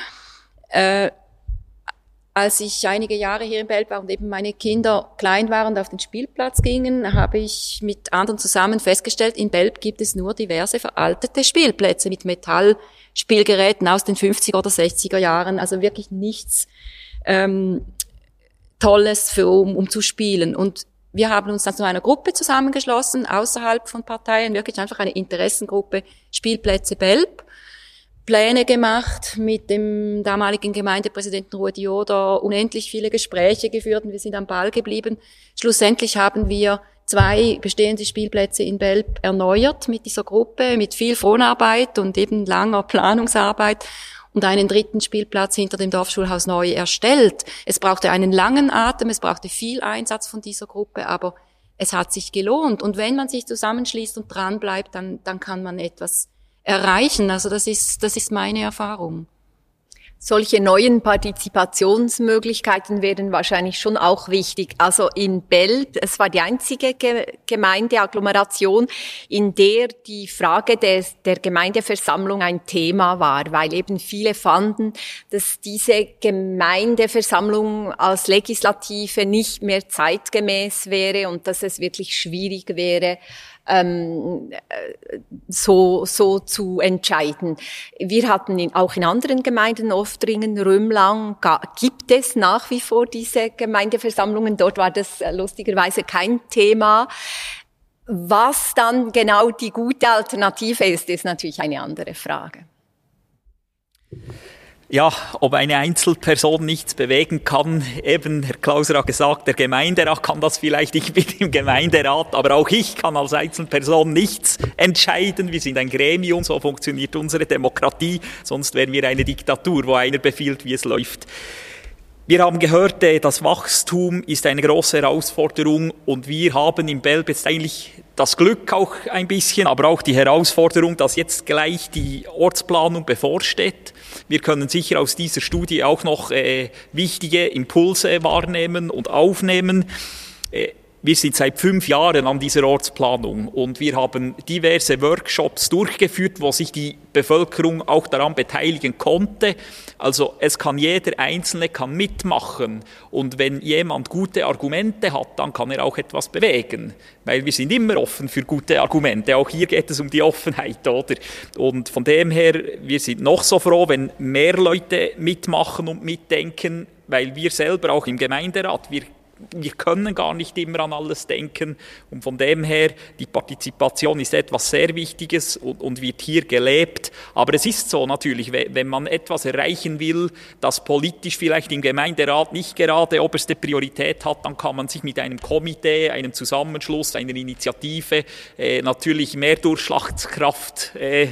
Äh, als ich einige Jahre hier in Belp war und eben meine Kinder klein waren und auf den Spielplatz gingen, habe ich mit anderen zusammen festgestellt, in Belp gibt es nur diverse veraltete Spielplätze mit Metallspielgeräten aus den 50er oder 60er Jahren. Also wirklich nichts ähm, Tolles für um, um zu spielen. Und wir haben uns dann zu einer Gruppe zusammengeschlossen, außerhalb von Parteien, wirklich einfach eine Interessengruppe Spielplätze Belp. Pläne gemacht mit dem damaligen Gemeindepräsidenten Rudi Oder, unendlich viele Gespräche geführt und wir sind am Ball geblieben. Schlussendlich haben wir zwei bestehende Spielplätze in Belp erneuert mit dieser Gruppe, mit viel Fronarbeit und eben langer Planungsarbeit und einen dritten Spielplatz hinter dem Dorfschulhaus neu erstellt. Es brauchte einen langen Atem, es brauchte viel Einsatz von dieser Gruppe, aber es hat sich gelohnt. Und wenn man sich zusammenschließt und dran bleibt, dann, dann kann man etwas erreichen. Also das ist, das ist meine Erfahrung. Solche neuen Partizipationsmöglichkeiten wären wahrscheinlich schon auch wichtig. Also in Belp, es war die einzige Gemeindeagglomeration, in der die Frage des, der Gemeindeversammlung ein Thema war, weil eben viele fanden, dass diese Gemeindeversammlung als Legislative nicht mehr zeitgemäß wäre und dass es wirklich schwierig wäre, ähm, so, so zu entscheiden. Wir hatten in, auch in anderen Gemeinden, Oftringen, Römlang, gibt es nach wie vor diese Gemeindeversammlungen. Dort war das äh, lustigerweise kein Thema. Was dann genau die gute Alternative ist, ist natürlich eine andere Frage ja, ob eine Einzelperson nichts bewegen kann. Eben, Herr Klauser hat gesagt, der Gemeinderat kann das vielleicht, ich bin im Gemeinderat, aber auch ich kann als Einzelperson nichts entscheiden. Wir sind ein Gremium, so funktioniert unsere Demokratie, sonst wären wir eine Diktatur, wo einer befiehlt, wie es läuft. Wir haben gehört, äh, das Wachstum ist eine große Herausforderung und wir haben im Belb jetzt eigentlich das Glück auch ein bisschen, aber auch die Herausforderung, dass jetzt gleich die Ortsplanung bevorsteht. Wir können sicher aus dieser Studie auch noch äh, wichtige Impulse wahrnehmen und aufnehmen. Äh, wir sind seit fünf Jahren an dieser Ortsplanung und wir haben diverse Workshops durchgeführt, wo sich die Bevölkerung auch daran beteiligen konnte. Also es kann jeder Einzelne kann mitmachen und wenn jemand gute Argumente hat, dann kann er auch etwas bewegen, weil wir sind immer offen für gute Argumente. Auch hier geht es um die Offenheit, oder? Und von dem her, wir sind noch so froh, wenn mehr Leute mitmachen und mitdenken, weil wir selber auch im Gemeinderat, wir wir können gar nicht immer an alles denken. Und von dem her, die Partizipation ist etwas sehr Wichtiges und, und, wird hier gelebt. Aber es ist so natürlich, wenn man etwas erreichen will, das politisch vielleicht im Gemeinderat nicht gerade oberste Priorität hat, dann kann man sich mit einem Komitee, einem Zusammenschluss, einer Initiative äh, natürlich mehr Durchschlagskraft äh,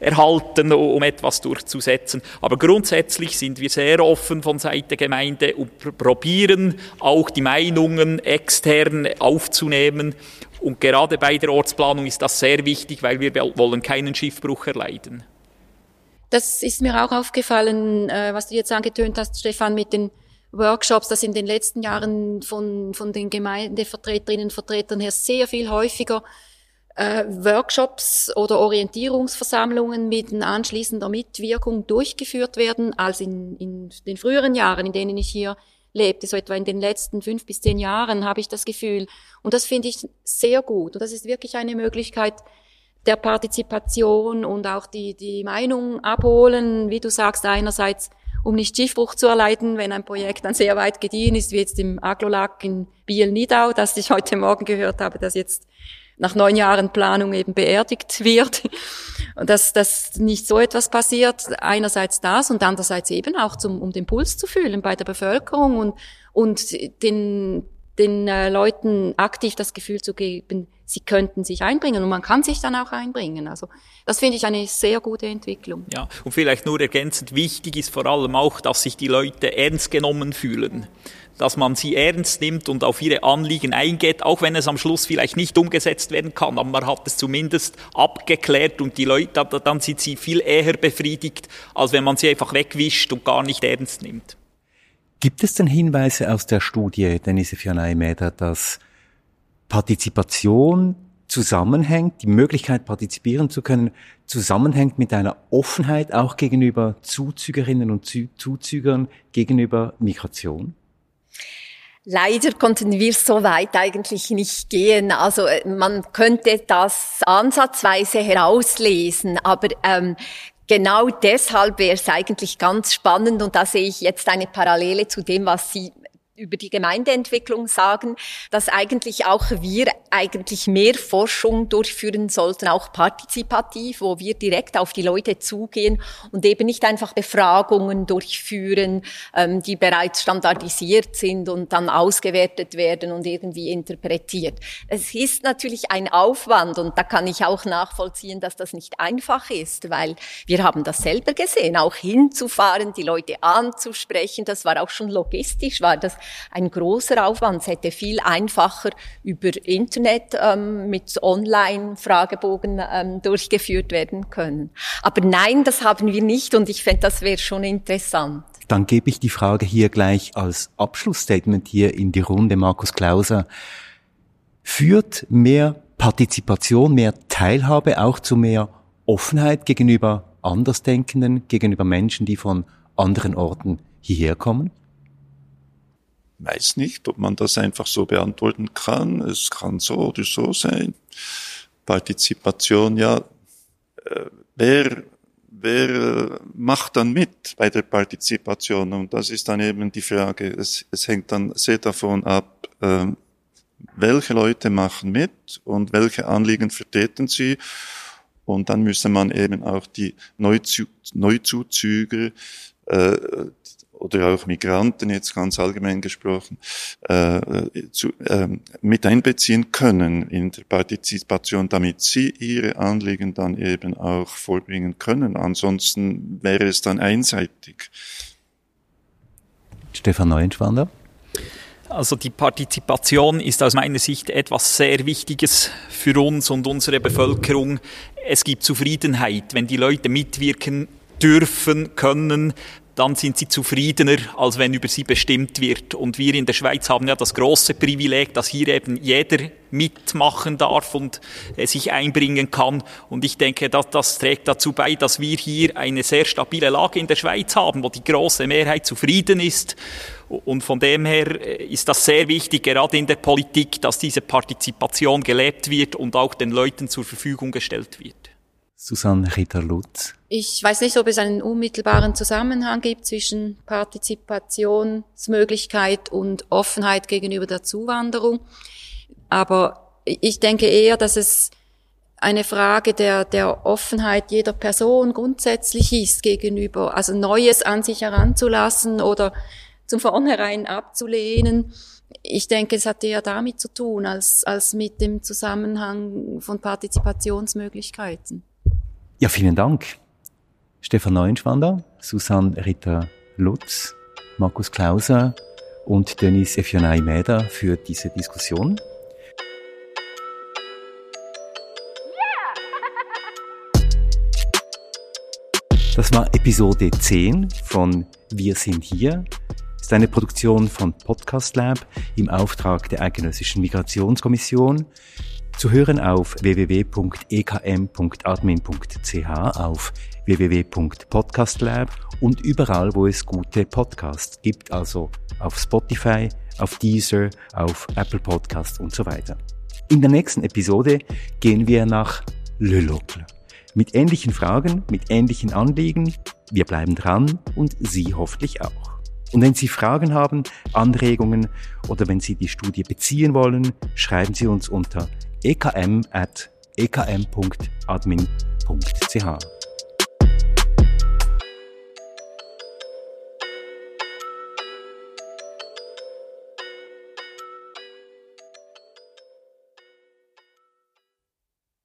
erhalten, um etwas durchzusetzen. Aber grundsätzlich sind wir sehr offen von Seite Gemeinde und probieren auch die Meinungen extern aufzunehmen. Und gerade bei der Ortsplanung ist das sehr wichtig, weil wir wollen keinen Schiffbruch erleiden. Das ist mir auch aufgefallen, äh, was du jetzt angetönt hast, Stefan, mit den Workshops, dass in den letzten Jahren von, von den Gemeindevertreterinnen und Vertretern her sehr viel häufiger äh, Workshops oder Orientierungsversammlungen mit anschließender Mitwirkung durchgeführt werden, als in, in den früheren Jahren, in denen ich hier lebte, so etwa in den letzten fünf bis zehn Jahren, habe ich das Gefühl. Und das finde ich sehr gut. Und das ist wirklich eine Möglichkeit der Partizipation und auch die, die Meinung abholen, wie du sagst, einerseits, um nicht Schiffbruch zu erleiden, wenn ein Projekt dann sehr weit gediehen ist, wie jetzt im Aglolag in Biel-Nidau, das ich heute Morgen gehört habe, das jetzt nach neun Jahren Planung eben beerdigt wird. Und dass, dass nicht so etwas passiert, einerseits das und andererseits eben auch zum, um den Puls zu fühlen bei der Bevölkerung und, und den, den äh, Leuten aktiv das Gefühl zu geben, sie könnten sich einbringen und man kann sich dann auch einbringen. Also das finde ich eine sehr gute Entwicklung. Ja, und vielleicht nur ergänzend wichtig ist vor allem auch, dass sich die Leute ernst genommen fühlen dass man sie ernst nimmt und auf ihre Anliegen eingeht, auch wenn es am Schluss vielleicht nicht umgesetzt werden kann, aber man hat es zumindest abgeklärt und die Leute, dann sind sie viel eher befriedigt, als wenn man sie einfach wegwischt und gar nicht ernst nimmt. Gibt es denn Hinweise aus der Studie Denise Fianai-Meder, dass Partizipation zusammenhängt, die Möglichkeit partizipieren zu können, zusammenhängt mit einer Offenheit auch gegenüber Zuzügerinnen und Zuzügern gegenüber Migration? Leider konnten wir so weit eigentlich nicht gehen. Also äh, man könnte das ansatzweise herauslesen, aber ähm, genau deshalb wäre es eigentlich ganz spannend und da sehe ich jetzt eine Parallele zu dem, was Sie über die Gemeindeentwicklung sagen, dass eigentlich auch wir eigentlich mehr Forschung durchführen sollten, auch partizipativ, wo wir direkt auf die Leute zugehen und eben nicht einfach Befragungen durchführen, ähm, die bereits standardisiert sind und dann ausgewertet werden und irgendwie interpretiert. Es ist natürlich ein Aufwand und da kann ich auch nachvollziehen, dass das nicht einfach ist, weil wir haben das selber gesehen, auch hinzufahren, die Leute anzusprechen, das war auch schon logistisch, war das ein großer Aufwand. Es hätte viel einfacher über Internet ähm, mit Online-Fragebogen ähm, durchgeführt werden können. Aber nein, das haben wir nicht und ich fände, das wäre schon interessant. Dann gebe ich die Frage hier gleich als Abschlussstatement hier in die Runde, Markus Klauser. Führt mehr Partizipation, mehr Teilhabe auch zu mehr Offenheit gegenüber Andersdenkenden, gegenüber Menschen, die von anderen Orten hierher kommen? Weiß nicht, ob man das einfach so beantworten kann. Es kann so oder so sein. Partizipation, ja, äh, wer, wer macht dann mit bei der Partizipation? Und das ist dann eben die Frage. Es, es hängt dann sehr davon ab, äh, welche Leute machen mit und welche Anliegen vertreten sie. Und dann müsste man eben auch die Neuzu Neuzuzüger, äh, oder auch Migranten jetzt ganz allgemein gesprochen äh, zu, äh, mit einbeziehen können in der Partizipation, damit sie ihre Anliegen dann eben auch vorbringen können. Ansonsten wäre es dann einseitig. Stefan Neuenschwander. Also die Partizipation ist aus meiner Sicht etwas sehr Wichtiges für uns und unsere Bevölkerung. Es gibt Zufriedenheit, wenn die Leute mitwirken dürfen, können, dann sind sie zufriedener, als wenn über sie bestimmt wird. Und wir in der Schweiz haben ja das große Privileg, dass hier eben jeder mitmachen darf und äh, sich einbringen kann. Und ich denke, dass das trägt dazu bei, dass wir hier eine sehr stabile Lage in der Schweiz haben, wo die große Mehrheit zufrieden ist. Und von dem her äh, ist das sehr wichtig, gerade in der Politik, dass diese Partizipation gelebt wird und auch den Leuten zur Verfügung gestellt wird. Susanne Ritter-Lutz. Ich weiß nicht, ob es einen unmittelbaren Zusammenhang gibt zwischen Partizipationsmöglichkeit und Offenheit gegenüber der Zuwanderung. Aber ich denke eher, dass es eine Frage der, der Offenheit jeder Person grundsätzlich ist gegenüber, also Neues an sich heranzulassen oder zum Vornherein abzulehnen. Ich denke, es hat eher damit zu tun, als, als mit dem Zusammenhang von Partizipationsmöglichkeiten. Ja, vielen Dank. Stefan Neuenschwander, Susanne Ritter-Lutz, Markus Klauser und Denis Efionai Meda für diese Diskussion. Das war Episode 10 von Wir sind hier. Das ist eine Produktion von Podcast Lab im Auftrag der Eidgenössischen Migrationskommission. Zu hören auf www.ekm.admin.ch, auf www.podcastlab und überall, wo es gute Podcasts gibt, also auf Spotify, auf Deezer, auf Apple Podcast und so weiter. In der nächsten Episode gehen wir nach Le Locle. Mit ähnlichen Fragen, mit ähnlichen Anliegen. Wir bleiben dran und Sie hoffentlich auch. Und wenn Sie Fragen haben, Anregungen oder wenn Sie die Studie beziehen wollen, schreiben Sie uns unter ekm.ekm.admin.ch.